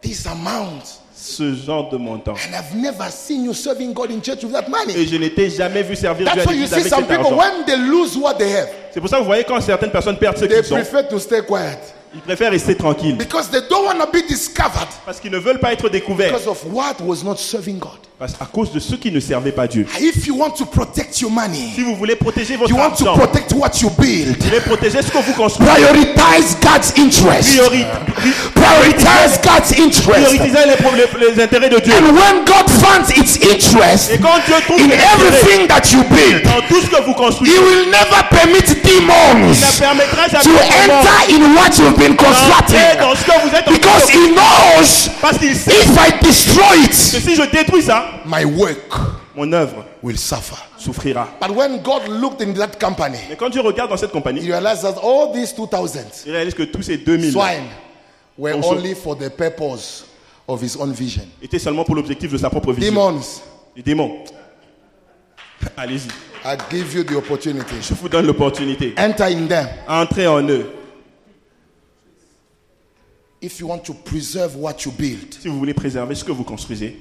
this amount. Ce genre de montant. And I've never seen you serving God in church with that Et money. je n'étais jamais vu servir Dieu à l'église see avec some cet people, argent. when they lose what they have, C'est pour ça que vous voyez quand certaines personnes perdent ce qu'ils ont, prefer to stay quiet. ils préfèrent rester tranquilles. Because they don't want to be discovered Parce qu'ils ne veulent pas être découverts. because of what was not serving God. Parce, à cause de ceux qui ne servaient pas Dieu. If you want to protect your money, Si vous voulez protéger votre you want to argent, protect what you build, vous voulez protéger ce que vous construisez, prioritize God's interest. priori- Prioritize God's interest. priorisez les, les- les intérêts de Dieu. And when God finds its interest Et quand Dieu trouve in everything that you build, dans tout ce que vous He construisez, will never permit il demons ne permettra to jamais enter in what you've been d'entrer constructing. dans ce que vous êtes en train Because He knows Parce qu'il sait if I destroy que it, si je détruis ça, my work mon œuvre will suffer. souffrira. But when God looked in that company, Mais quand Dieu regarde dans cette He compagnie, realized that all these 2,000 il réalise que tous ces 2000 swine were only for the purpose of His own vision. étaient seulement pour l'objectif de sa propre vision. Demons, Les démons. Allez-y. I give you the opportunity. Je vous donne l'opportunité. Enter in them. Entrez en eux. If you want to preserve what you build, Si vous voulez préserver ce que vous construisez,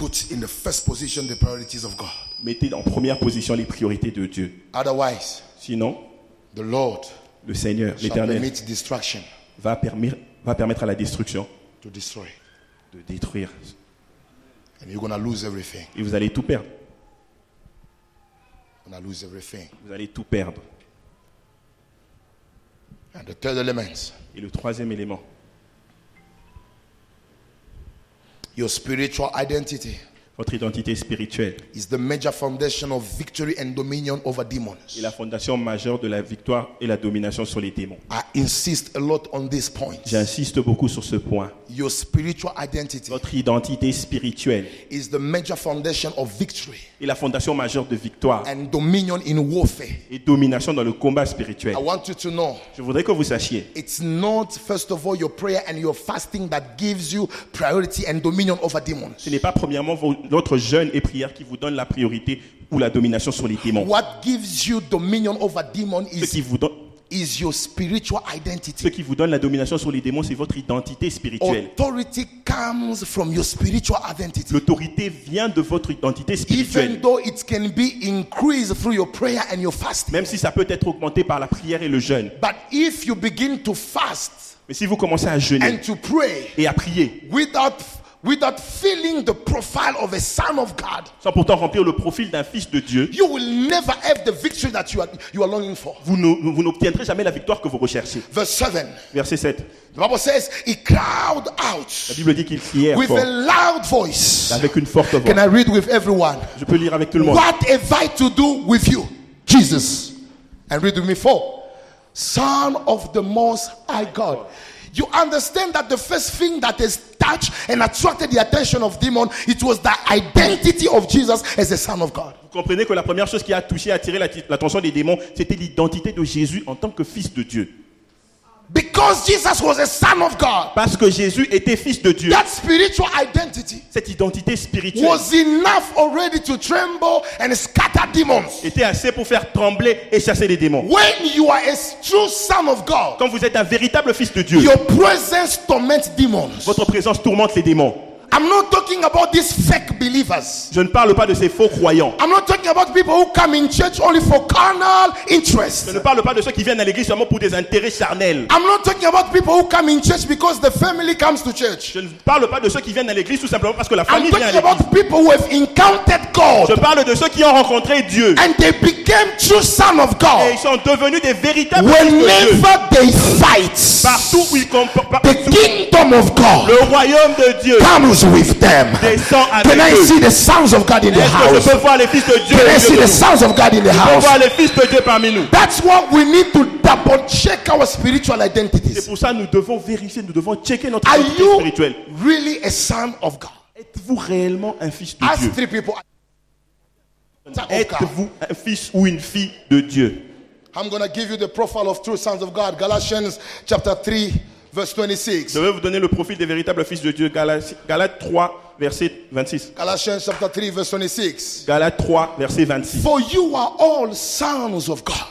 put in the first position the priorities of God. mettez en première position les priorités de Dieu. Otherwise, Sinon, the Lord le Seigneur, l'Éternel, va, permis- va permettre à la destruction to destroy. de détruire. And you're to lose everything. Et vous allez tout perdre. You're going to lose everything. Vous allez tout perdre. And the third element, Et le troisième élément, your spiritual identity. Votre identité spirituelle is the major foundation of victory and dominion over demons. est la fondation majeure de la victoire et la domination sur les démons. I insist a lot on this point. J'insiste beaucoup sur ce point. Your spiritual identity Votre identité spirituelle is the major foundation of victory est la fondation majeure de victoire and dominion in warfare. et domination dans le combat spirituel. I want you to know Je voudrais que vous sachiez, it's not, first of all, your prayer and your fasting that gives you priority and dominion over demons. ce n'est pas premièrement votre jeûne et prière qui vous donne la priorité ou la domination sur les démons. What gives you dominion over demons Ce qui is, vous donne, is your spiritual ce identity. qui vous donne la domination sur les démons, c'est votre identité spirituelle. Authority comes from your spiritual identity. L'autorité vient de votre identité Even spirituelle. though it can be increased through your prayer and your fasting. Même si ça peut être augmenté par la prière et le jeûne. But if you begin to fast Mais si vous commencez à jeûner and to pray et à prier, without without feeling the profile of a son of God, sans pourtant remplir le profil d'un fils de Dieu, you will never have the victory that you are you are longing for. vous ne- vous n'obtiendrez jamais la victoire que vous recherchez. Verse 7. Verset 7. The Bible says he cried La out Bible dit qu'il criait with fort, a loud voice. avec une forte voix. Can I read with everyone? Je peux lire avec tout le monde. What have I to do with you, Jesus? And read with me four. Son of the Most High God. You understand that the first thing that has touched and attracted the attention of demon, it was the identity of Jesus as the Son of God. Vous comprenez que la première chose qui a touché, attiré l'attention des démons, c'était l'identité de Jésus en tant que fils de Dieu. Because Jesus was a Son of God, Parce que Jésus était fils de Dieu. that spiritual identity Cette identité spirituelle was enough already to tremble and scatter demons. était assez pour faire trembler et chasser les démons. When you are a true Son of God, Quand vous êtes un véritable fils de Dieu, your presence torments demons. votre présence tourmente les démons. I'm not talking about these fake believers. Je ne parle pas de ces faux croyants. I'm not talking about people who come in church only for carnal Je ne parle pas de ceux qui viennent à l'église seulement pour des intérêts charnels. I'm not talking about people who come in church because the family comes to church. Je ne parle pas de ceux qui viennent à l'église tout simplement parce que la I'm famille vient à talking l'église. about people who have encountered Je parle de ceux qui ont rencontré Dieu and they became true son of et God. ils sont devenus des véritables fils de Dieu. They fight, Partout où ils comportent, the kingdom of God le royaume de Dieu comes with them. Can I eux. see the sons of God in the house? je peux voir les fils de Dieu Can I see the sons of God in the house? voir les fils de Dieu parmi nous. That's what we need to double check our spiritual C'est identities. pour ça nous devons vérifier, nous devons checker notre Are identité you spirituelle. really a son of God? Êtes-vous réellement un fils de Ask Dieu? three people. Êtes-vous un fils ou une fille de Dieu? I'm going to give you the profile of true sons of God. Galatians chapter 3, verse 26. Je vais vous donner le profil des véritables fils de Dieu. Galates, Galates 3, verset 26. Galatians chapter 3, verse 26. Galates 3, verset 26. For you are all sons of God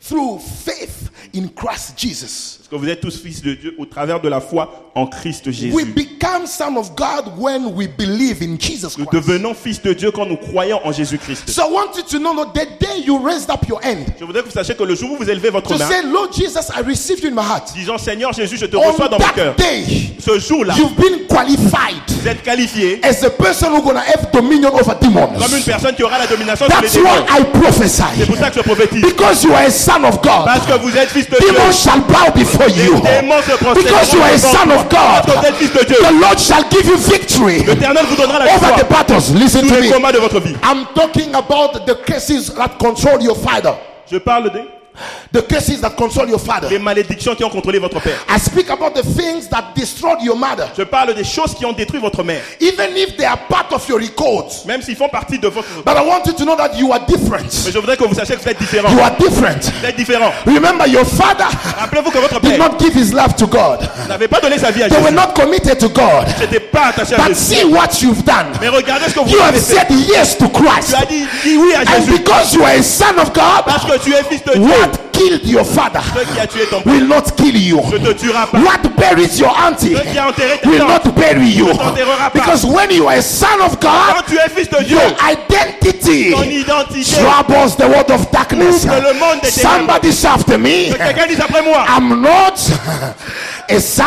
through faith in Christ Jesus. Que vous êtes tous fils de Dieu au travers de la foi en Christ Jésus. We become son of God when we believe in Jesus Nous devenons fils de Dieu quand nous croyons en Jésus-Christ. So I want you to know that the day you raised up your hand Je voudrais que vous sachiez que le jour où vous élevez votre to main, say, Lord Jesus, I received you in my heart. disant Seigneur Jésus, je te On reçois dans mon cœur. day, Ce jour-là, you've been qualified vous êtes qualifié as a person who's gonna have dominion over demons. comme une personne qui aura la domination sur les That's démons. C'est pour ça que je prophétise. Because you are a son of God, Parce que vous êtes fils de Dieu. demons shall bow before you. Les démons se prosternent Because you are a devant son vous. of Parce que vous God, êtes fils de Dieu. the Lord shall give you victory L'Éternel vous donnera la over victoire the battles. Listen tous to les me. combats de votre vie. I'm talking about the cases that control your father. Je parle des, The cases that control your father. des malédictions qui ont contrôlé votre père. I speak about the things that destroyed your mother. Je parle des choses qui ont détruit votre mère. Even if they are part of your records. Même s'ils font partie de votre... But I want you to know that you are different. Mais je voudrais que vous sachiez que vous êtes différent. You are different. Vous êtes différent. Remember, your father Rappelez-vous que votre did père not give his life to God. n'avait pas donné sa vie à They were Jésus. not committed to God. N'était pas attaché à But Jésus. see what you've done. Mais regardez ce que vous You avez have fait. said yes to Christ. Tu as dit, oui à And Jésus. because you are a son of Parce God, que tu es fils de Dieu. killed your father will not kill you. What buries your auntie will not bury you. Because when you are a son of God, your identity troubles the world of darkness. Somebody after me. I'm not. A son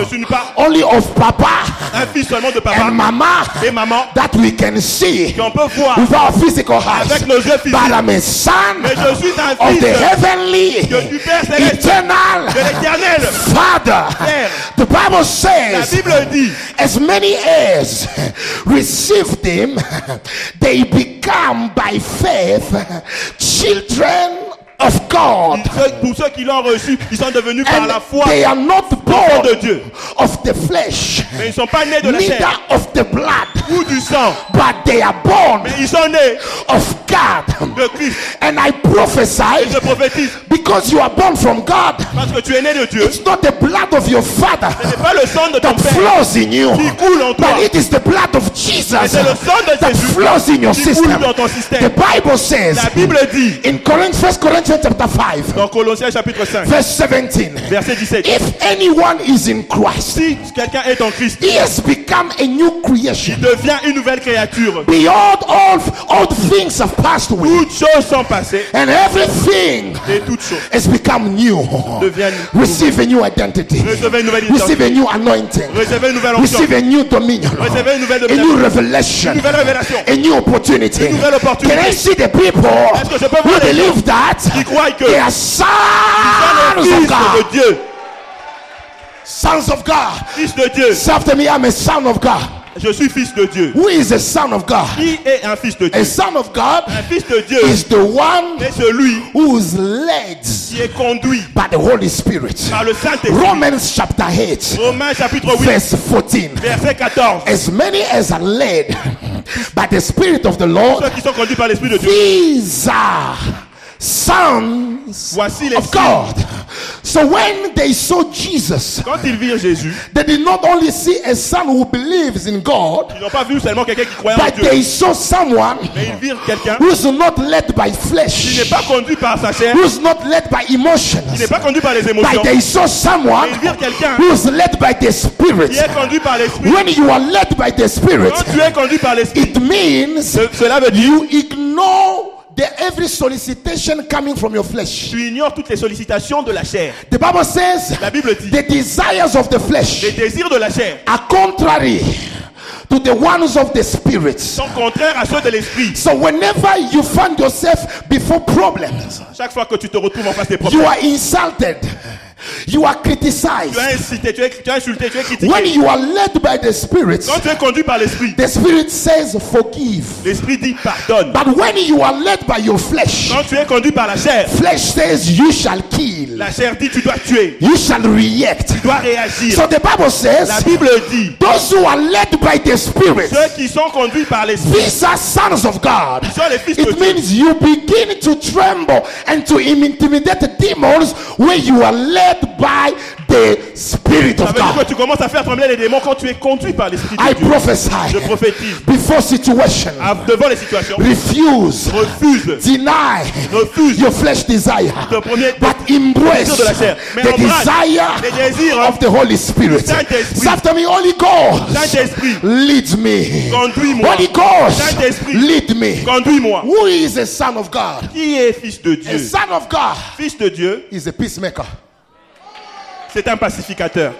Je suis pas only of papa un fils seulement de and papa mama et maman that we can see qu'on peut voir with our physical eyes. avec nos yeux But physiques. I'm a son Mais je suis un of fils the de- heavenly, de- du Père céleste, eternal de l'éternel. Father. Père. The Bible La says, Bible dit, as many as received him, they become by faith children of God. ceux- pour ceux qui l'ont reçu, ils sont devenus par la foi they are not born de Dieu. of the flesh, Mais ils ne sont pas nés de la neither chair of the blood, ou du sang. but they are born Mais ils sont nés of God. de Christ. And I Et prophesy je prophétise because you are born from God. parce que tu es né de Dieu. It's not the blood of your father Ce n'est pas le sang de ton that père flows in you, qui coule en toi. but it is the blood of Jesus Mais c'est le sang de that Jésus flows in your qui coule dans ton The système. Bible says La Bible dit in Corinthians, 1 Corinthians chapter 5, dans Colossiens chapitre 5, verse 17, verset 17. if anyone is in Christ, Si quelqu'un est en Christ, he has become a new creation. il devient une nouvelle créature. Behold, all, all things have passed away, Toutes choses sont passées and everything et toutes choses has become new. deviennent Receive a new identity. Recevez une nouvelle Receive identité. a new anointing. Recevez une nouvelle onction. Receive a new dominion. Recevez une nouvelle A new domination. revelation. Une nouvelle révélation. A new opportunity. Une nouvelle opportunité. Can I see the people who believe that? Qui croient que they are sont sons les of fils God? de Dieu? Sons of God. Fils de Dieu. After me, I'm a son of God. Je suis fils de Dieu. Who is a son of God? Qui est un fils de A Dieu? son of God Un fils de Dieu is the one est celui who is led qui est conduit by the Holy Spirit. par le Saint-Esprit. Romans chapter 8, Romains chapitre 8, verse 14. verset 14. As many as are led by the Spirit of the Lord, Ceux qui sont conduits par l'Esprit de Dieu. these are sons Voici les of God. So when they saw Jesus, Quand ils virent Jésus, they did not only see a son who believes in God, ils n'ont pas vu seulement quelqu'un qui croyait en but Dieu, they saw someone mais ils virent quelqu'un who's not led by qui flesh, n'est pas conduit par sa chair, who's not led by qui emotions, n'est pas conduit par les but émotions, they saw someone mais ils virent quelqu'un who's led by the Spirit. qui est conduit par l'Esprit. When you are led by the Spirit, Quand tu es conduit par l'Esprit, it means ce- cela veut dire you ignore every solicitation coming from your flesh. tu ignores toutes les sollicitations de la chair. The Bible says La Bible dit the desires of the flesh les désirs de la chair are contrary to the ones of the spirit. sont contraires à ceux de l'Esprit. So whenever you find yourself before problems, Chaque fois que tu te retrouves en face des you problèmes, are insulted, you are tu criticized. as incité, tu es, tu as insulté, tu es critiqué. When you are led by the spirit, Quand tu es conduit par l'Esprit, the spirit says forgive. l'Esprit dit pardonne. But when you are led by your flesh, Quand tu es conduit par la chair, flesh says you shall kill, la chair dit tu dois tuer, you shall react. tu dois réagir. So the Bible La says Bible dit those who are led by the spirit, ceux qui sont conduits par l'Esprit these are sons of God. sont les fils de It Dieu. means you begin to tremble and to intimidate demons when you are led by the Spirit of que God. tu commences à faire trembler les démons quand tu es conduit par l'Esprit I prophesy Je prophétise before situation. à- devant les situations. Refuse, Refuse, deny refuse your flesh desire, premier but embrace désir de la chair. Mais the desire les désirs of the Holy Spirit. Say after me, Holy Ghost, lead me. conduis-moi. Holy Ghost, lead me. Conduis-moi. Who is a son of God? Qui est fils de A Dieu? son of God Fils de Dieu, is a peacemaker. C'est un pacificateur.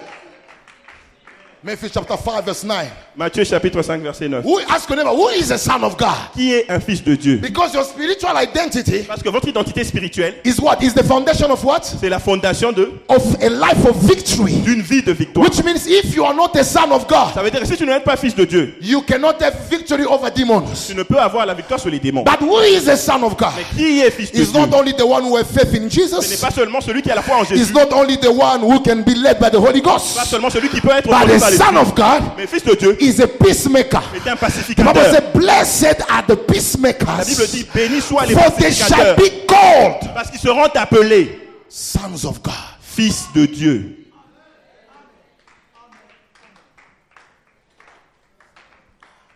Matthew chapter 5, verse 9. Matthieu chapitre 5 verset 9. Who ask your neighbor, who is a son of God? Qui est un fils de Dieu? Because your spiritual identity Parce que votre identité spirituelle, is what? Is the foundation of what? c'est la fondation de Of a life of victory. d'une vie de victoire. Which means if you are not a son of God, Ça veut dire que si tu n'es pas fils de Dieu, you cannot have victory over demons. tu ne peux avoir la victoire sur les démons. But who is a son of God? Qui est fils de Is Dieu? not only the one who has faith in Ce n'est Jesus, pas seulement celui qui a la foi en is Jésus, not only the one who can be led by the Holy pas Ghost, seulement celui qui peut être the par son l'Esprit, of God mais fils de Dieu is a peacemaker. est un The Bible pacificateur. says, Blessed are the La Bible peacemakers, dit bénis soient les for they shall be called parce qu'ils seront appelés sons of God. fils de Dieu.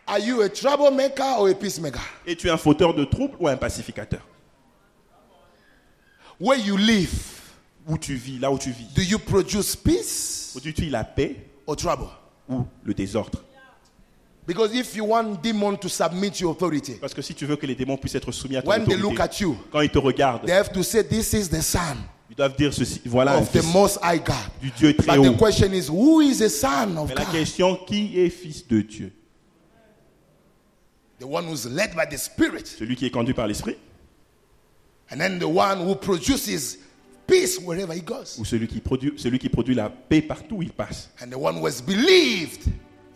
Are you a troublemaker or a peacemaker? Es-tu un fauteur de troubles ou un pacificateur? Where you live, Où tu vis, là où tu vis do you produce peace Produis-tu la paix or trouble? ou le désordre? Because if you want demon to submit to your authority, Parce que si tu veux que les démons puissent être soumis à ton when they look autorité, at you, quand ils te regardent, they have to say, This is the son. ils Ils doivent dire ceci. Voilà un of the fils Most High God. du Dieu très But the haut. question is, who is the Son of Mais la God? question, qui est fils de Dieu? The one who's led by the Spirit. Celui qui est conduit par l'Esprit? And then the one who produces peace wherever he goes. ou celui qui produit, celui qui produit la paix partout où il passe? And the one who has believed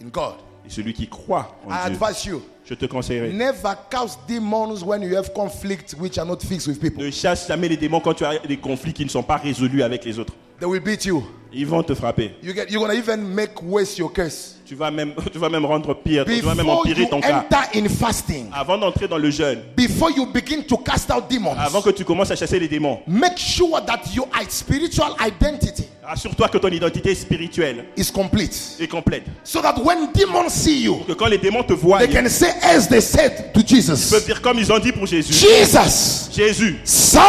in God. Et celui qui croit en I Dieu. advise you, Je te conseillerais. never cast demons when you have conflict which are not fixed with people. Ne chasse jamais les démons quand tu as des conflits qui ne sont pas résolus avec les autres. They will beat you. Ils vont te frapper. You get, you're going to even make worse your case. Tu vas même, tu vas même rendre pire. Tu vas même Before empirer you ton cas. enter in fasting, Avant d'entrer dans le jeûne, before you begin to cast out demons, avant que tu commences à chasser les démons, make sure that your spiritual identity assure-toi que ton identité spirituelle is complete. est complète. So that when demons see you, Que quand les démons te voient, they ils can say, as they said to peuvent Jesus, dire comme ils ont dit pour Jésus. Jesus, Jésus, Son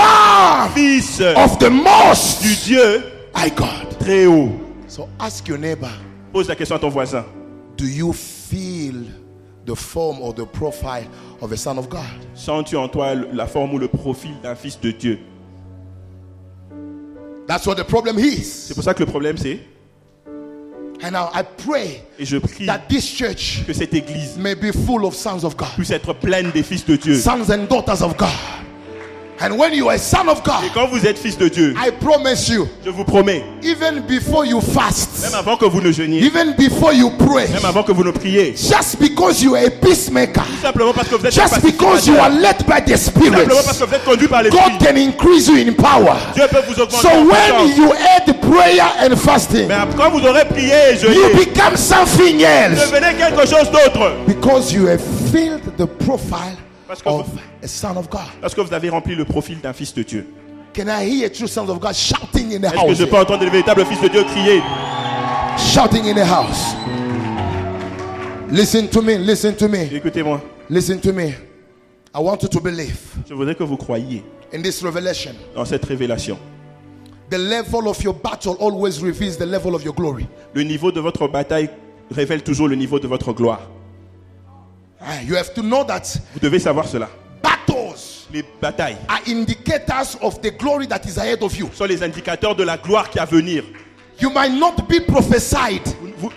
fils of the Most du Dieu High God. Très haut. So ask your neighbor, Pose la question à ton voisin. do you feel the form or the profile of a son of God? Sens-tu en toi la forme ou le profil d'un fils de Dieu? That's what the problem is. C'est pour ça que le problème c'est, And now I pray et je prie that this church que cette église may be full of sons of God, puisse être pleine des fils de Dieu. sons and daughters of God. And when you are a son of Et God, quand vous êtes fils de Dieu, I promise you, je vous promets, even before you fast, même avant que vous ne jeûniez, even before you pray, même avant que vous ne priez, just because you are a peacemaker, tout simplement parce que vous êtes just because you are led by the Spirit, simplement parce que vous êtes conduit par l'esprit, God can increase you in power. Dieu peut vous augmenter So en when you add prayer and fasting, Mais quand vous aurez prié et you jeûné, become something else devenez quelque chose d'autre. because you have filled the profile Parce que of vous- a son of God. Parce que vous avez rempli le profil d'un fils de Dieu. Can I hear true sons of God shouting in the Est-ce que house? je peux entendre les véritables fils de Dieu crier? Shouting in the house. Listen to me, listen to me, Écoutez-moi, listen to me. I want you to believe je voudrais que vous croyiez in this revelation. dans cette révélation. The level of your battle always reveals the level of your glory. Le niveau de votre bataille révèle toujours le niveau de votre gloire. Ah, You have to know that Vous devez savoir cela. battles Les batailles are indicators of the glory that is ahead of you. sont les indicateurs de la gloire qui est à venir. You might not be prophesied.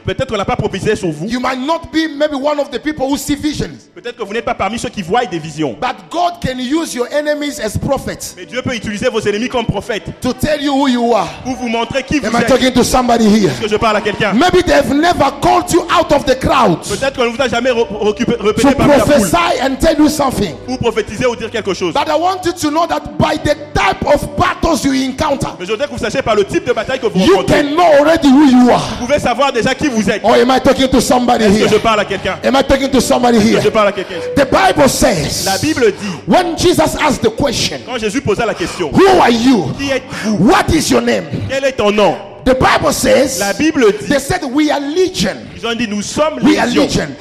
Peut-être qu'on n'a pas prophétisé sur vous. You might not be maybe one of the people who see visions. Peut-être que vous n'êtes pas parmi ceux qui voient des visions. But God can use your enemies as prophets Mais Dieu peut utiliser vos ennemis comme prophètes to tell you who you are. pour vous montrer qui vous Am I êtes. talking to somebody here? Est-ce que je parle à quelqu'un? Maybe they've never called you out of the crowd Peut-être qu'on ne vous a jamais re- recupé- to parmi la foule prophesy and tell you something. pour prophétiser ou dire quelque chose. But I want you to know that by the type of battles you encounter, Mais je voudrais que vous sachiez par le type de bataille que vous you rencontrez. can know already who you are. Vous pouvez savoir déjà qui vous êtes. Or am I talking to somebody Est-ce que je here? parle à quelqu'un? Am I talking to somebody Est-ce que je here? parle à quelqu'un? The Bible says La Bible dit, when Jesus asked the question, quand Jésus posa la question, Who are you? qui êtes-vous? What is your name? Quel est ton nom? The Bible says La Bible dit, they said we are legion. Ils ont dit, nous sommes légion. sommes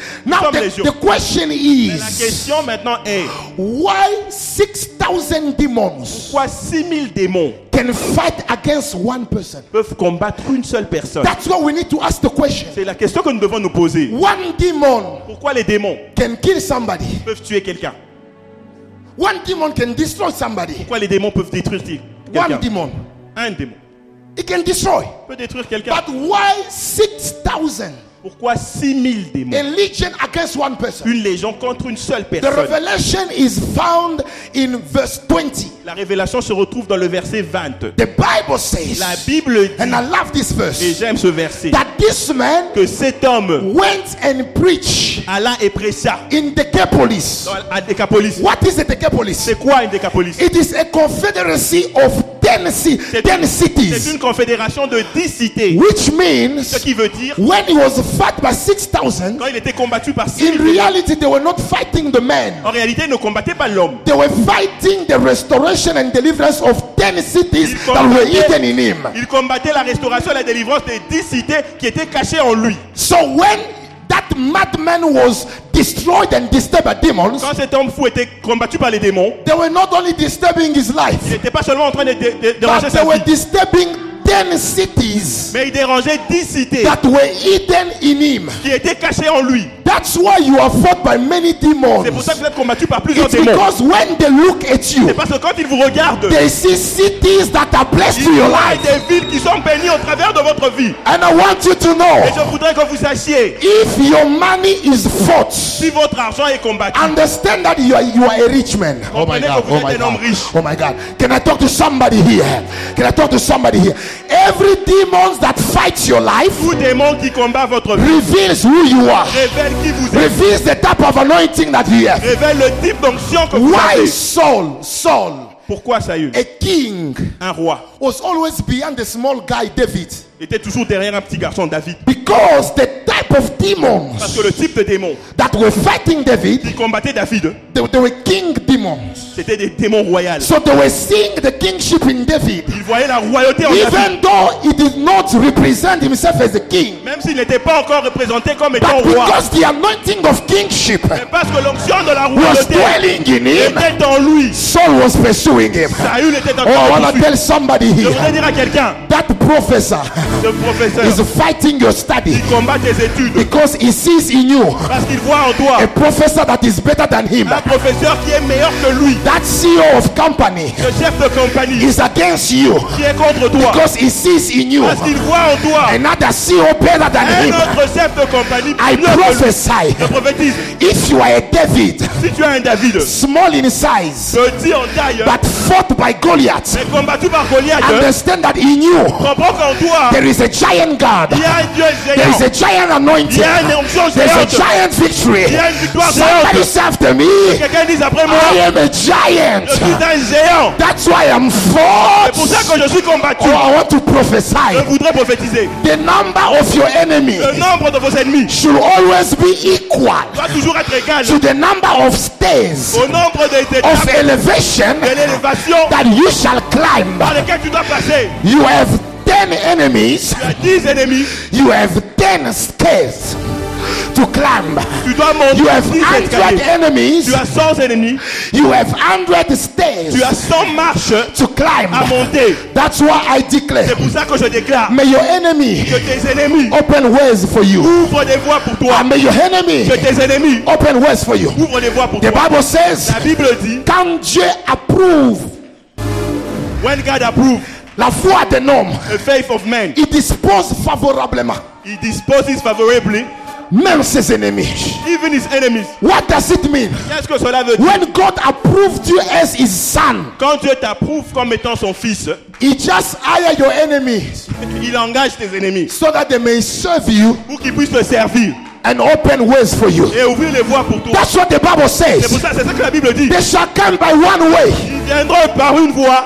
the, légion. the question Mais la is question maintenant est, why 6,000 demons pourquoi 6000 démons can fight against one person? peuvent combattre une seule personne? That's what we need to ask the question. C'est la question que nous devons nous poser. One demon Pourquoi les démons can kill somebody? peuvent tuer quelqu'un? One demon can destroy somebody. Pourquoi les démons peuvent détruire qui- One quelqu'un demon. Un démon It can destroy. peut détruire quelqu'un. But why 6,000? Pourquoi 6000 démons? A legion against one person. Une légion contre une seule The personne. revelation is found in verse 20. La révélation se retrouve dans le verset 20. The Bible says, La Bible dit, and I love this et verse, j'aime ce verset, that this man que cet homme went and preached alla et prêcha in Decapolis. dans- à Décapolis. What is the Decapolis? C'est quoi une Décapolis It is a confederacy of 10, ci- C'est 10 c'est cities, une confédération de 10 cités. which means Ce qui veut dire, when he was fought by 6,000, quand il était combattu par 6 in reality they were not fighting the man. en réalité, il ne combattait pas l'homme. They were fighting the restoration and deliverance of 10 cities that were hidden in him. Il combattait la restauration et la délivrance des 10 cités qui étaient cachées en lui. So when that madman was destroyed and disturbed by demons, Quand cet homme fou était combattu par les démons, they were not only disturbing his life, il n'était pas seulement en train de, de- de- but sa they were vie, disturbing 10 10 cities Mais il dérangeait dix cités that were hidden in him. qui étaient cachées en lui. That's why you are fought by many demons. C'est pour ça que vous êtes combattu par plusieurs It's démons. because when they look at you, C'est parce que quand ils vous regardent, they see cities that are blessed ils to your voient life. des villes qui sont bénies au travers de votre vie. And I want you to Et know je voudrais que vous sachiez, if your money is fought, si votre argent est combattu, understand that you are, you are a rich man. Oh my Comprenez God. que vous Oh êtes my un homme God. riche. Oh my God. Can I talk to somebody here? Can I talk to somebody here? Every demon that fights your life tout démon qui combat votre vie reveals who you are, révèle qui vous êtes, reveals the type of anointing that you have. révèle le type d'onction que vous Why avez. Saul, Saul, Pourquoi Saül, a king, un roi, was always behind the small guy David? était toujours derrière un petit garçon David Because the of Parce demons que le type de démons that were fighting David, qui combattait David, they, they were king demons. c'était des démons royaux. So they were seeing the kingship in David. Il voyait la royauté en David, Even though he did not represent himself as a king, même s'il n'était pas encore représenté comme étant but roi. because the anointing of kingship Mais parce que l'onction de la was royauté dwelling in him, était en lui, Saul was pursuing him. Saül était en Oh, I want to tell somebody Je voudrais here dire à quelqu'un, that professor ce professeur, is fighting your study il combat tes études because he sees in you parce qu'il voit en toi a professor that is better than him. un professeur qui est meilleur que lui. That CEO of company Le chef de compagnie is against you qui est contre toi because he sees in you parce qu'il voit en toi another CEO better than un him. autre chef de compagnie I mieux que lui. prophesy Je prophétise, if you are a David, si tu as un David, small in size, petit en taille, but fought by Goliath, mais combattu par Goliath, understand that in you comprends qu'en toi, there is a giant God, il y a un Dieu there is géant, a giant y anointing. There's a giant victory. Somebody's after me. I am a giant. That's why I'm fought. Oh, I want to prophesy. The number of your enemy should always be equal to the number of stairs of elevation that you shall climb. You have 10 enemies, 10 ennemis, you have 10 stairs to climb. tu dois monter You have 100 enemies, Tu as 100 ennemis, you have 100 stairs tu as 100 marches to climb. à monter. That's why I declare C'est pour ça que je déclare may your enemy que tes ennemis open ways for you. ouvrent des voies pour toi. And may your enemy Que tes ennemis open ways for you. ouvrent des voies pour The toi. Bible says, La Bible dit, quand Dieu approuve when God approves la foi d'un homme, the faith of man, il dispose favorablement he disposes favorably même ses ennemis. even his enemies. What does it mean? Qu'est-ce que cela veut dire? When God approved you as his son, Quand Dieu t'approuve comme étant son fils, he just hire your enemy il engage tes ennemis so that they may serve you pour qu'ils puissent te servir and open ways for you. et ouvrir les voies pour toi. That's what the Bible C'est pour says. ça, c'est ça que la Bible dit. They shall come by one way, Ils viendront par une voie,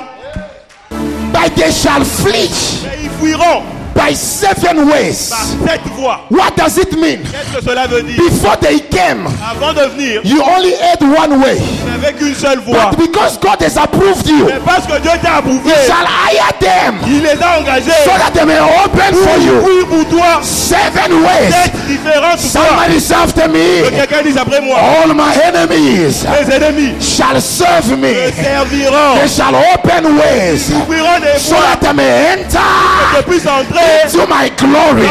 but they shall flee. Mais ils fuiront by seven ways. par sept voies. What does it mean? Qu'est-ce que cela veut dire? Before they came, Avant de venir, you only had one way. avec une seule voie. But because God has approved you, Mais parce que Dieu t'a approuvé, He shall hire them il les a engagés so that they may open for pour you fuir pour toi seven ways. sept différentes voies. Somebody say after Que me, quelqu'un dise après moi, all my enemies mes ennemis shall serve me me. serviront. They shall open ways Ils ouvriront des so voies that I may que enter je puisse entrer into my glory.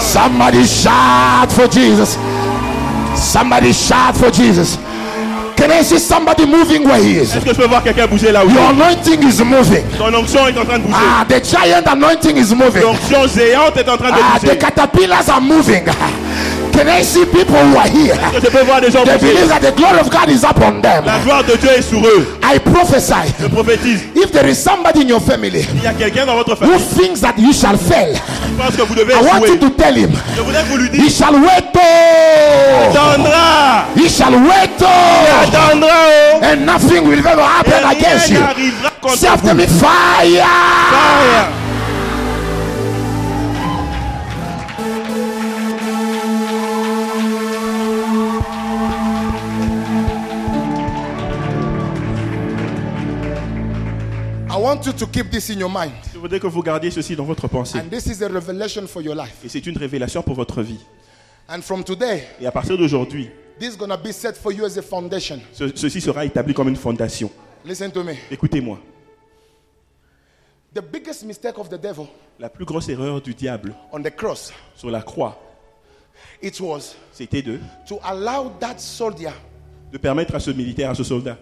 Somebody shout for Jesus. Somebody shout for Jesus. Can I see somebody moving where he is? Est-ce que je peux voir quelqu'un bouger là où Your anointing is moving. Ton onction est en train de bouger. Ah, the giant anointing is moving. L'onction géante est en train de Ah, the caterpillars are moving. Can I see people who are here? Je peux voir des gens They believe that the glory of God is upon them. La gloire de Dieu est sur eux. I prophesy. Je prophétise. If there is somebody in your family Il y a quelqu'un dans votre who thinks that you shall fail, pense que vous devez I want you to tell him, Je voudrais vous lui he shall wait. Oh, attendra, he shall wait. Oh, attendra, oh. and nothing will ever Et happen against you. Say after me, fire. Fire. Want you to keep this in your mind. Je voudrais que vous gardiez ceci dans votre pensée. And this is a revelation for your life. Et c'est une révélation pour votre vie. And from today, Et à partir d'aujourd'hui, this to be set for you as a foundation. ce- ceci sera établi comme une fondation. Listen to me. Écoutez-moi. The biggest mistake of the devil La plus grosse erreur du diable on the cross, sur la croix, it was c'était de, to allow that soldier de permettre à ce militaire, à ce soldat,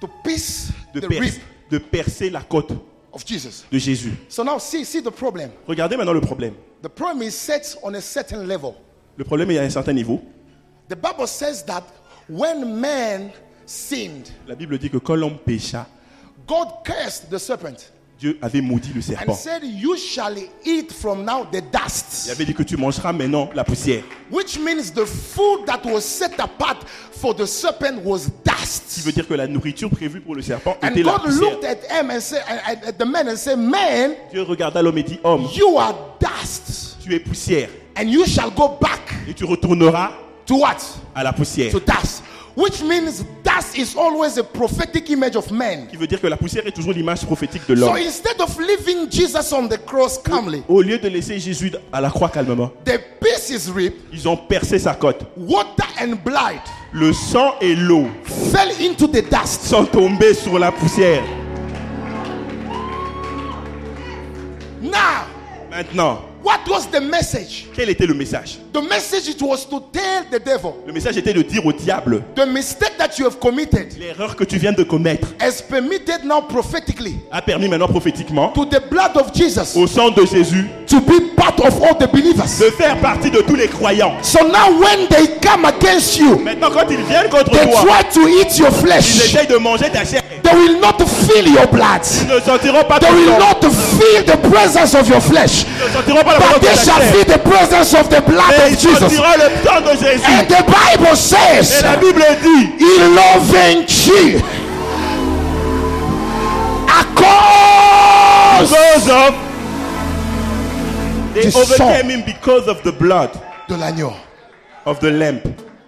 to pierce de, the rib de percer la côte of Jesus. de Jésus. So now see, see the problem. Regardez maintenant le problème. The problem is set on a certain level. Le problème est à un certain niveau. The Bible says that when man sinned, La Bible dit que quand l'homme pécha, God cursed the serpent Dieu avait maudit le and serpent. said, You shall eat from now the Il dust. avait dit que tu mangeras maintenant la poussière. Which means the food that was set apart for the serpent was Ce qui veut dust. dire que la nourriture prévue pour le serpent And était la poussière. looked at him and said, at at the man and said, Man, Dieu regarda l'homme et dit, homme, you are dust, tu es poussière and you shall go back et tu retourneras to what? à la poussière. To dust. Which means dust is always a prophetic image of man. Qui veut dire que la poussière est toujours l'image prophétique de So l'homme. instead of leaving Jesus on the cross calmly, Au lieu de laisser Jésus à la croix calmement, they pierced his rib, ils ont percé sa côte. water and blood Le sang et l'eau fell into the dust. sont tombés sur la poussière. Now, Maintenant, what was the message? quel était le message? The message it was to tell the devil Le message était de dire au diable, the mistake that you have committed l'erreur que tu viens de commettre is permitted now prophetically a permis maintenant prophétiquement to the blood of Jesus au sang de Jésus to be part of all the believers. de faire partie de tous les croyants. So now when they come against you, Maintenant, quand ils viennent contre they toi, try to eat your ils flesh. essayent de manger ta chair. They will not feel your blood. Ils ne sentiront pas They ton will sang. not feel the presence of your flesh. Ils ne sentiront pas la But présence they de ta shall chair. feel the presence of the blood Mais of ils Jesus. sentiront le sang de Jésus. And the Bible Et says, la Bible dit, Il lo venci. A cause because of they The overcame him because of the blood de l'agneau. of the lamb.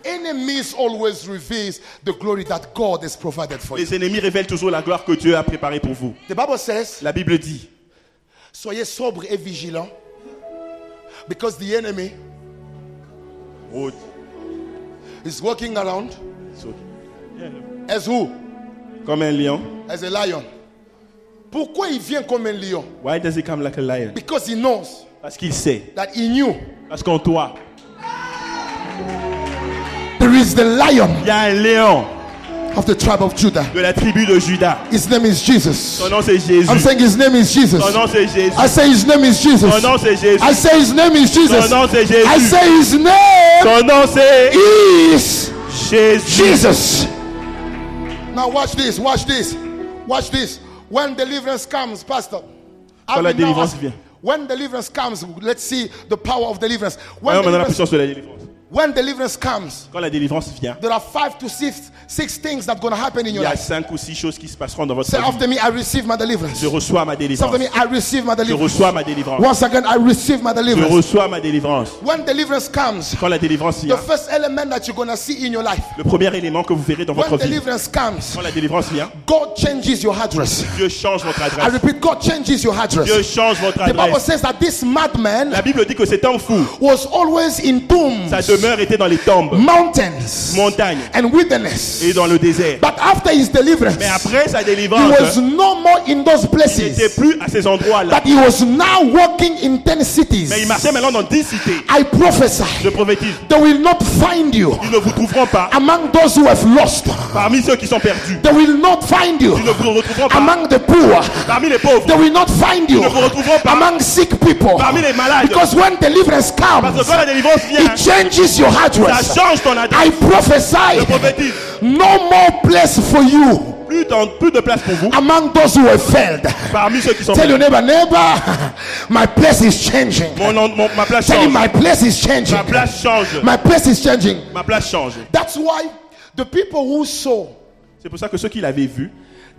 Enemies always reveals the glory that God has provided for you. Les ennemis révèlent toujours la gloire que Dieu a préparée pour vous. The Bible says, La Bible dit, soyez sobre et vigilant because the enemy is walking around as who? comme un lion. As a lion. Pourquoi il vient comme un lion? Why does he come like a lion? Because he knows Parce qu'il sait. that he knew Parce qu'en toi, is the lion il y a un lion of the tribe of Judah. de la tribu de Judas. His name is Jesus. Son nom c'est Jésus. I'm saying his name is Jesus. Son nom c'est Jésus. I say his name is Son Jesus. nom c'est Jésus. I say his name is Jesus. Son nom c'est I say his name Son nom c'est is Jésus. Jesus. Now watch this, watch this, watch this. When deliverance comes, Pastor. Quand la délivrance vient. When deliverance comes, let's see the power of deliverance. When Voyons maintenant la puissance de la délivrance. When deliverance comes, Quand la délivrance vient, there are five to six six things that are going to happen in il your y a life. cinq ou six choses qui se passeront dans votre Say vie. after me, I receive my deliverance. Je reçois ma Say délivrance. after me, I receive my Je reçois ma délivrance. Once again, I receive my Je deliverance. reçois ma délivrance. When deliverance comes, Quand la délivrance the vient, first element that you're going to see in your life, le premier élément que vous verrez dans when votre vie, comes, quand la délivrance vient, God changes your address. Dieu change votre I adresse. repeat, God changes your Dieu address. change votre The Bible adresse. says that this madman La Bible dit que cet homme fou, was always in tombs, demeure était dans les tombes, mountains, montagnes and wilderness. et dans le désert. But after his deliverance, Mais après sa he délivrance, was no more in those il n'était places. plus à ces endroits-là. But he was now walking in ten cities. Mais il marchait maintenant dans dix cités. I prophesy Je prophétise, they will not find you ils ne vous trouveront pas among those who have lost. parmi ceux qui sont perdus. They will not find you Ils ne vous retrouveront pas among the poor. parmi les pauvres. They will not find you ne vous retrouveront pas among sick people. parmi les malades. Because when deliverance Parce que comes, quand la délivrance vient, it changes your ça address. change ton adresse. I Je prophesy prophétise, no more place for you plus, dans- plus de place pour vous among those who have failed. parmi ceux qui sont Tell your neighbor, neighbor, my place is changing. Mon, nom- mon- ma place Tell him change. my place is changing. Ma place change. My place is changing. Ma place change. That's why the people who saw C'est pour ça que ceux qui l'avaient vu,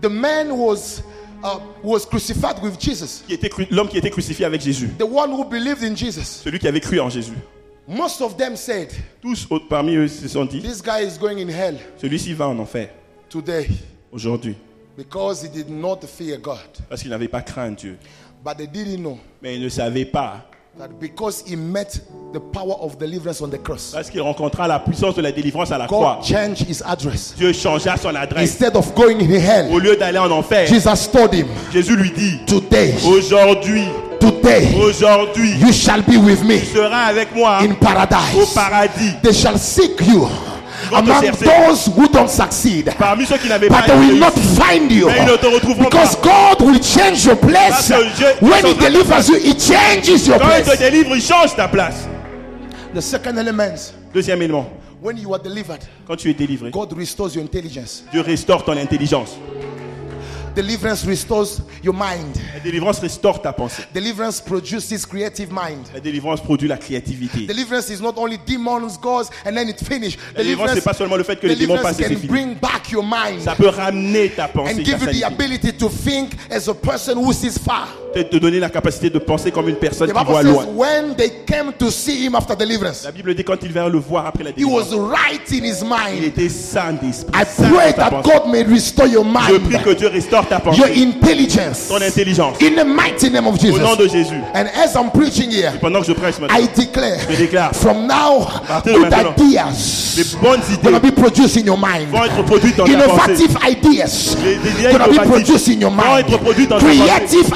the man was uh, was crucified with Jesus, l'homme qui était crucifié avec Jésus, the one who believed in Jesus, celui qui avait cru en Jésus, most of them said, tous autres parmi eux se sont dit, "This guy is going in hell celui-ci va en enfer today aujourd'hui, because he did not fear God." parce qu'il n'avait pas craint Dieu. But they didn't know Mais ils ne savaient pas that because he met the power of deliverance on the cross, Parce qu'il rencontra la puissance de la délivrance à la croix. God changed his address. Dieu changea son adresse. Instead of going in Au hell, lieu d'aller en enfer, Jesus told him, Jésus lui dit Today, Aujourd'hui, today, aujourd'hui, you shall be with me tu seras avec moi in au paradise. paradis. They shall seek you vont te among chercher. those who don't succeed. Parmi ceux qui n'avaient But pas they will not find you Mais ils ne te retrouveront because God will change your place. Parce que Dieu- When He delivers you, He changes your Quand il te place. délivre, il change ta place. The second element, Deuxième élément, when you are delivered, quand tu es délivré, God restores your intelligence. Dieu restaure ton intelligence. Deliverance restores your mind. La délivrance restaure ta pensée. Deliverance produces creative mind. La délivrance produit la créativité. Deliverance is not only demons, gods, and then it finished. La délivrance, c'est pas seulement le fait que les démons passent et c'est can fini. bring back your mind Ça peut ramener ta pensée, and give you the ability to think as a person who sees far. Te te donner la capacité de penser comme une personne The qui voit loin. when they came to see him after deliverance, La Bible dit quand ils vinrent le voir après la he délivrance, was right in his il mind. était sain d'esprit. I sain pray dans ta that pensée. God may restore your Je prie mind, que Dieu restaure ta your pensée, intelligence, ton intelligence. in the mighty name of Au nom de Jesus. Jésus. And as I'm preaching here, Pendant que je prêche maintenant, I declare je déclare, from now, good ideas les bonnes idées gonna be produced in your mind. vont être produites dans ta pensée. Innovative ideas Les des idées gonna be innovatives produced in your vont être produites dans ta pensée. Creative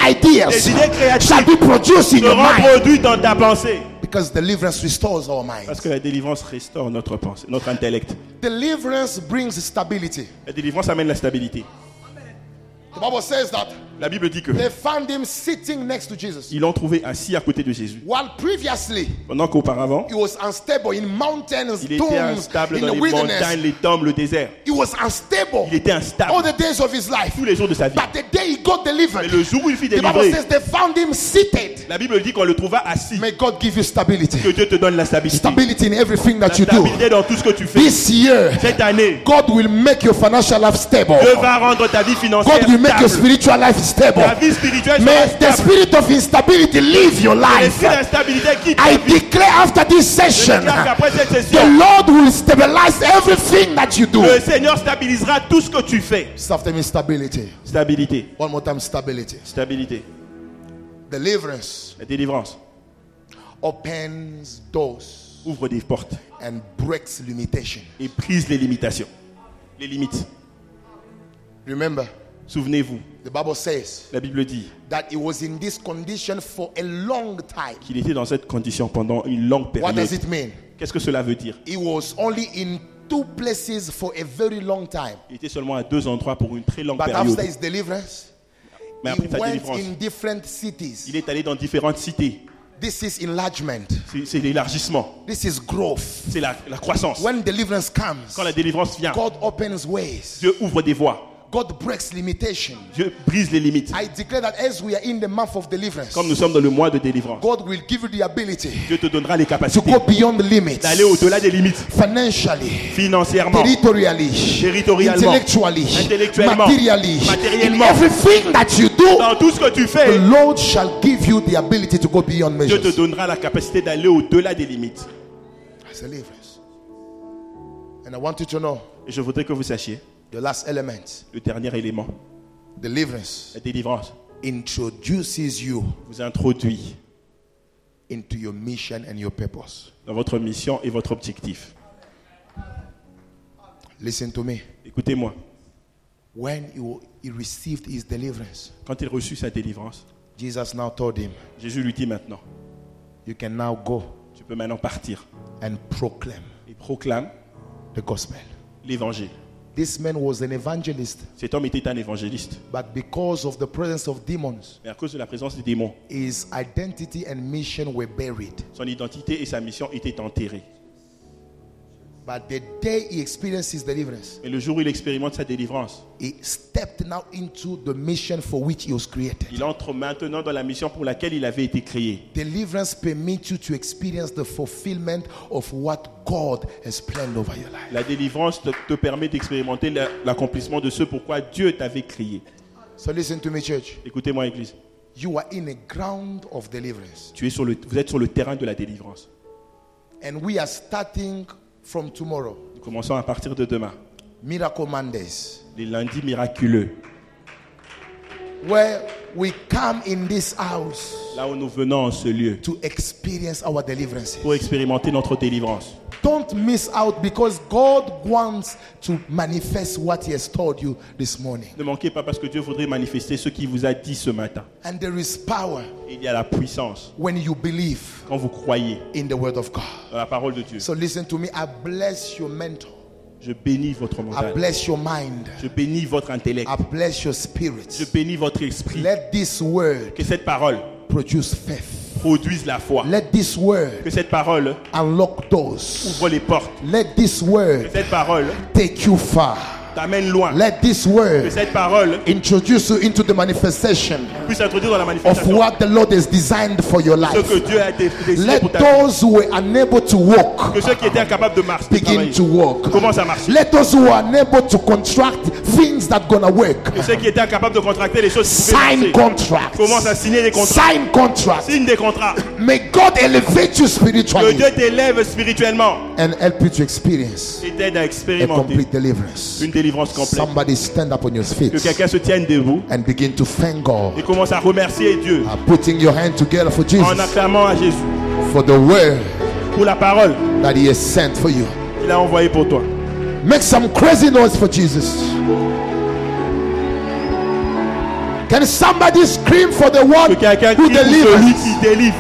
ideas Les idées créatives shall be produced in your mind dans ta pensée. because deliverance restores our mind. Parce que la délivrance restaure notre pensée, notre intellect. Deliverance brings stability. La délivrance amène la stabilité. The Bible says that La Bible dit que they found him sitting next to Jesus. ils l'ont trouvé assis à côté de Jésus. While previously Pendant qu'auparavant, he was unstable in mountains, il était instable in dans the les wilderness. montagnes, les tombes, le désert. He was unstable Il était all instable the days of his life. tous les jours de sa vie. But the day he got Mais delivered, le jour où il fut the Bible délivré, says they found him seated. la Bible dit qu'on le trouva assis. May God give you stability. Que Dieu te donne la stabilité. Stability in everything La that you do. stabilité dans tout ce que tu fais. This year, Cette année, God will make your financial life stable. Dieu va rendre ta vie financière God will make your stable. spiritual life stable. Sera the spirit of instability leave your life. I declare after this Je session, déclare qu'après cette the session, Lord will stabilize everything that you do. le Seigneur stabilisera tout ce que tu fais. Stability. Stabilité. One more time, stability. Stabilité. Deliverance La délivrance opens doors ouvre des portes and breaks limitation. et brise les limitations. Les limites. Remember, Souvenez-vous, the Bible says la Bible dit that he was in this condition for a long time. qu'il était dans cette condition pendant une longue What période. does it mean? Qu'est-ce que cela veut dire? He was only in two places for a very long time. Il était seulement à deux endroits pour une très longue But période. after his deliverance, Mais he après sa went délivrance, in different cities. il est allé dans différentes cités. This is enlargement. C'est- C'est l'élargissement, This is growth. c'est la, la croissance. When deliverance comes, Quand la délivrance vient, God opens ways. Dieu ouvre des voies. God breaks limitation. Dieu brise les limites. I declare that as we are in the month of deliverance, Comme nous sommes dans le mois de délivrance, God will give you the ability Dieu te donnera les to capacités go beyond the limits d'aller au-delà des limites, financially, financièrement, territorially, Territorialement, intellectually, intellectuellement, materially, in matériellement. everything that you do. dans tout ce que tu The fais. Lord shall give you the ability to go beyond Dieu te donnera la capacité d'aller au-delà des limites. Deliverance. And I want you to know Et je voudrais que vous sachiez, the last element, le dernier élément, deliverance, la délivrance, introduces you vous introduit into your mission and your purpose. dans votre mission et votre objectif. Listen to me. Écoutez-moi, When you, he received his deliverance, quand il reçut sa délivrance, Jesus now told him, Jésus lui dit maintenant, You can now go tu peux maintenant partir and proclaim et proclame the gospel. l'évangile. This man was an evangelist, Cet homme était un évangéliste, but because of the presence of demons, mais à cause de la présence des démons, his identity and mission were buried. son identité et sa mission étaient enterrées. But the day he experienced his deliverance, Et le jour où il expérimente sa délivrance, he stepped now into the mission for which he was created. il entre maintenant dans la mission pour laquelle il avait été créé. Deliverance permits you to experience the fulfillment of what God has planned over your life. La délivrance te, te permet d'expérimenter la- l'accomplissement de ce pourquoi Dieu t'avait créé. So listen to me, church. Écoutez-moi, Église. You are in a ground of deliverance. Tu es sur le, vous êtes sur le terrain de la délivrance. And we are starting from tomorrow. Nous commençons à partir de demain. Miracle Mondays. Les lundis miraculeux. Where we come in this house là où nous venons en ce lieu, to experience our deliverance. pour expérimenter notre délivrance. Don't miss out because God wants to manifest what He has told you this morning. Ne manquez pas parce que Dieu voudrait manifester ce qu'il vous a dit ce matin. And there is power il y a la puissance when you believe quand vous croyez in the Word of God. dans la parole de Dieu. So listen to me. I bless your mental. Je bénis votre I mental. bless your mind. Je bénis votre intellect. I bless your Je spirit. bénis votre esprit. Let this word Que cette parole produce faith. Produise la foi. Let this word Que cette parole unlock doors. ouvre les portes. Let this Que word cette parole take you far. T'amène loin. Let this Que word cette parole introduce you into the manifestation puisse introduire dans la of manifestation what the Lord has designed for your ce life. que Dieu a décidé Let pour ta vie. those who were unable to walk Que ceux qui étaient incapables de marcher, begin to walk. commencent à marcher. Let those who are unable to contract things that gonna work Que ceux qui étaient incapables de contracter les choses sign contracts. commencent à signer des contrats. Sign contracts. Signe des contrats. May God elevate you Que spiritually Dieu t'élève spirituellement and help you to experience et t'aide à a expérimenter complete deliverance. une délivrance complète. Somebody stand up on your Que feet quelqu'un se tienne debout and begin to thank God. et commence à remercier Dieu Uh, putting your hand together for en Jesus, acclamant à Jésus for the word pour la parole that He has sent for you. qu'il a envoyée pour toi. Make some crazy noise for Jesus. Can somebody scream for the Que one quelqu'un who crie pour celui delivers? qui délivre?